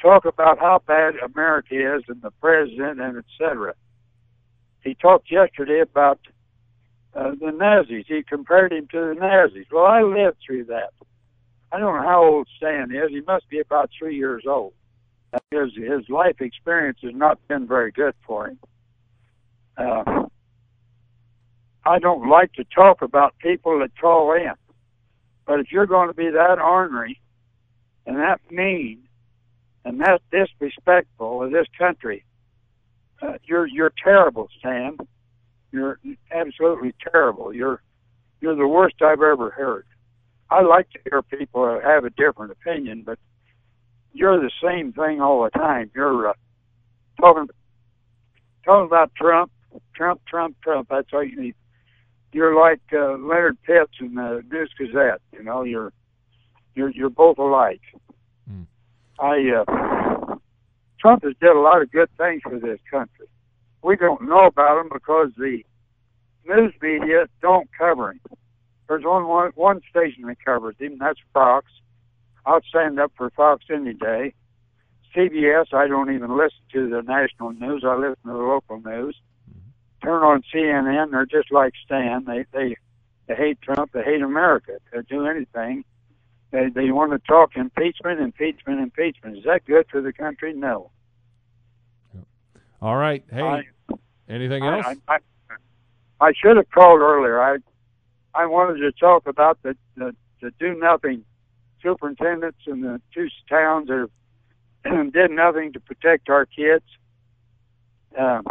talk about how bad America is and the president and etc. He talked yesterday about uh, the Nazis. He compared him to the Nazis. Well, I lived through that. I don't know how old Stan is. He must be about three years old. His his life experience has not been very good for him. Uh, I don't like to talk about people that call in, but if you're going to be that ornery and that mean and that disrespectful of this country, uh, you're you're terrible, Stan. You're absolutely terrible. You're you're the worst I've ever heard. I like to hear people have a different opinion, but you're the same thing all the time. You're uh, talking talking about Trump, Trump, Trump, Trump. That's all you need. You're like uh, Leonard Pitts in the News Gazette. You know, you're you're you're both alike. I uh, Trump has did a lot of good things for this country. We don't know about him because the news media don't cover him. There's only one, one station that covers him, that's Fox. I'll stand up for Fox any day. CBS, I don't even listen to the national news. I listen to the local news. Turn on CNN, they're just like Stan. They they they hate Trump. They hate America. They'll do anything. They they want to talk impeachment, impeachment, impeachment. Is that good for the country? No. All right. Hey, I- anything else? I, I, I should have called earlier. I I wanted to talk about the the, the do nothing superintendents in the two towns that have, did nothing to protect our kids. Um,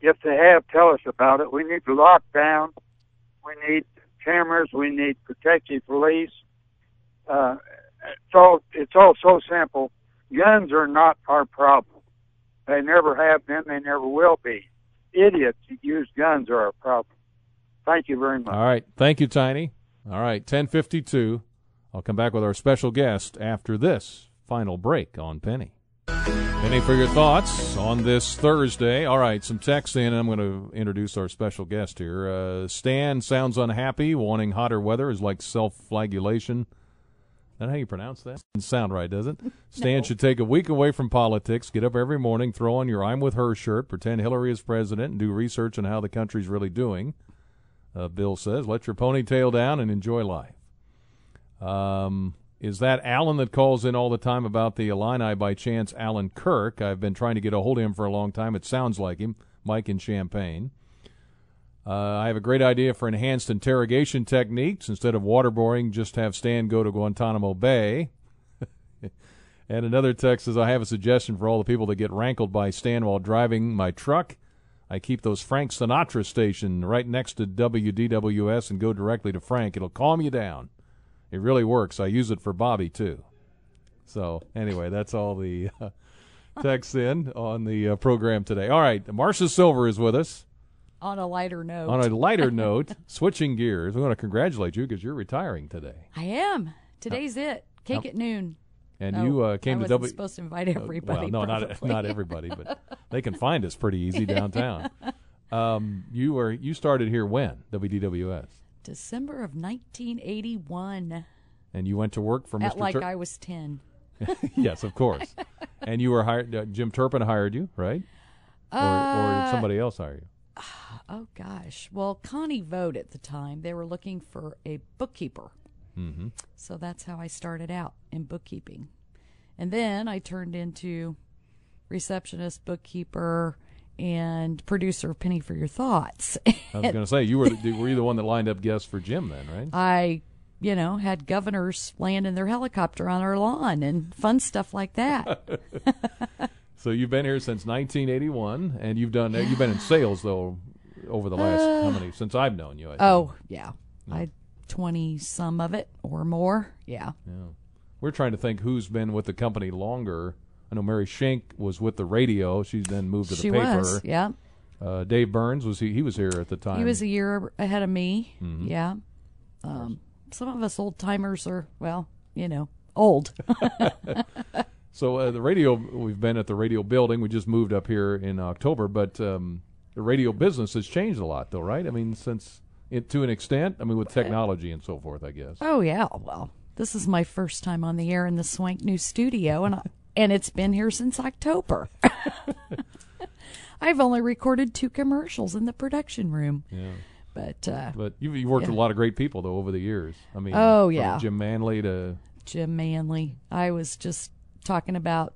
if they have, tell us about it. We need to lock down. We need cameras. We need protective police. Uh, it's all it's all so simple. Guns are not our problem. They never have been. They never will be. Idiots that use guns are our problem. Thank you very much. All right. Thank you, Tiny. All right. 1052. I'll come back with our special guest after this final break on Penny. Penny for your thoughts on this Thursday. All right. Some text in. I'm going to introduce our special guest here. Uh, Stan sounds unhappy. Wanting hotter weather is like self flagellation. That how you pronounce that? Doesn't sound right, does it? Stan should take a week away from politics, get up every morning, throw on your I'm with her shirt, pretend Hillary is president, and do research on how the country's really doing. Uh, Bill says, let your ponytail down and enjoy life. Um, is that Alan that calls in all the time about the Illini by chance? Alan Kirk. I've been trying to get a hold of him for a long time. It sounds like him. Mike in Champaign. Uh, I have a great idea for enhanced interrogation techniques. Instead of waterboarding, just have Stan go to Guantanamo Bay. and another text says, I have a suggestion for all the people that get rankled by Stan while driving my truck. I keep those Frank Sinatra station right next to WDWS and go directly to Frank. It'll calm you down. It really works. I use it for Bobby too. So anyway, that's all the uh, texts in on the uh, program today. All right, Marsha Silver is with us. On a lighter note. On a lighter note, switching gears, we want to congratulate you because you're retiring today. I am. Today's it. Cake at noon. And No, you uh, came I to W. supposed to invite Uh, everybody, well, no, not probably. not everybody, but they can find us pretty easy downtown. Um, you were you started here when WDWS, December of 1981. and you went to work for At Mr. like Tur- I was 10. yes, of course. and you were hired. Uh, Jim Turpin hired you, right? Or, or Uh, somebody else hire you? Oh gosh. Well, Connie Vote at the time, they were looking for a bookkeeper. Mm-hmm. So that's how I started out in bookkeeping. And then I turned into receptionist, bookkeeper, and producer of Penny for Your Thoughts. I was going to say you were the, were you the one that lined up guests for Jim then, right? I, you know, had governors land in their helicopter on our lawn and fun stuff like that. so you've been here since 1981, and you've done you've been in sales though over the last Uh, how many since I've known you? I think. oh, yeah. I 20 some of it or more. Yeah. Yeah. We're trying to think who's been with the company longer. I know Mary Schenk was with the radio. She's then moved to the She paper. was, yeah. Uh, Dave Burns was he? He was here at the time. He was a year ahead of me. Mhm. Yeah. Um, some of us old timers are, well, you know, old. So uh, the radio, we've been at the radio building. We just moved up here in October, but um, the radio business has changed a lot, though, right? I mean, since it, to an extent, I mean, with technology and so forth, I guess. oh, yeah. Well, this is my first time on the air in the Swank New Studio, and I, and it's been here since October. I've only recorded two commercials in the production room. Yeah. But uh, But you've, you've worked yeah. with a lot of great people, though, over the years. I mean, Oh, from yeah. Jim Manley to Jim Manley. I was just talking about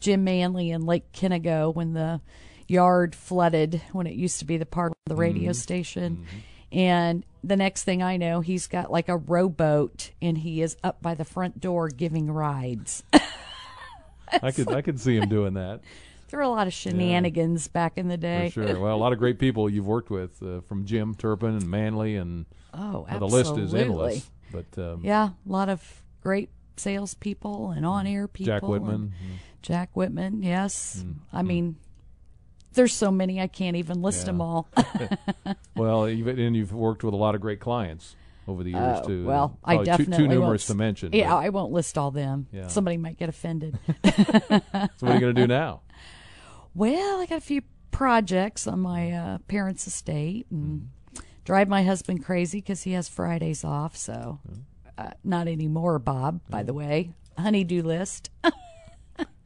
Jim Manley and Lake Kennegow when the yard flooded when it used to be the part of the radio Mhm. station. And the next thing I know, he's got like a rowboat and he is up by the front door giving rides. I could I could see him doing that. there were a lot of shenanigans back in the day. For sure. Well, a lot of great people you've worked with, uh, from Jim Turpin and Manley, and Oh, uh, the list is endless. But um, yeah, a lot of great salespeople and on-air people. Jack Whitman. Jack Whitman, yes. I mean, there's so many I can't even list Yeah. them all. well, you've, and you've worked with a lot of great clients over the years Oh, too. Well, I Probably too- definitely too, numerous to mention. Yeah, but- I won't list all them. Yeah. Somebody might get offended. so what are you going to do now? Well, I got a few projects on my uh, parents' estate and drive my husband crazy because he has Fridays off. So, uh, not anymore, Bob. By the way, honeydew list.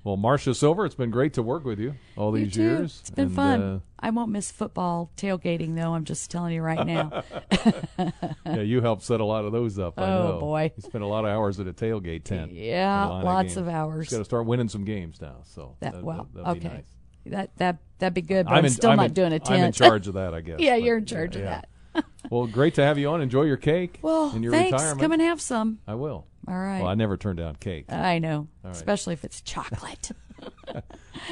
Well, Marsha Silver, it's been great to work with you all these years. It's been And, fun. uh, I won't miss football tailgating though. I'm just telling you right now. yeah, you helped set a lot of those up. I Oh, know. boy. you spent a lot of hours at a tailgate tent. Yeah, lots games. of hours. Got to start winning some games now. So That that, well, that'd be okay. nice. That that that'd be good. But I'm, in- still I'm not in- doing a tent. I'm in charge of that, I guess. yeah, but, you're in charge of yeah. that. Well, great to have you on. Enjoy your cake. Well, in your thanks. retirement. Come and have some. I will. All right. Well, I never turn down cake. I know, right. especially if it's chocolate.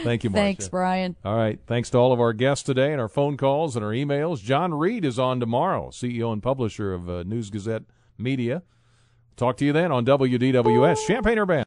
Thank you, Marsha. Thanks, Brian. All right. Thanks to all of our guests today and our phone calls and our emails. John Reed is on tomorrow, CEO and publisher of uh, News Gazette Media. Talk to you then on WDWS Champaign Urbana.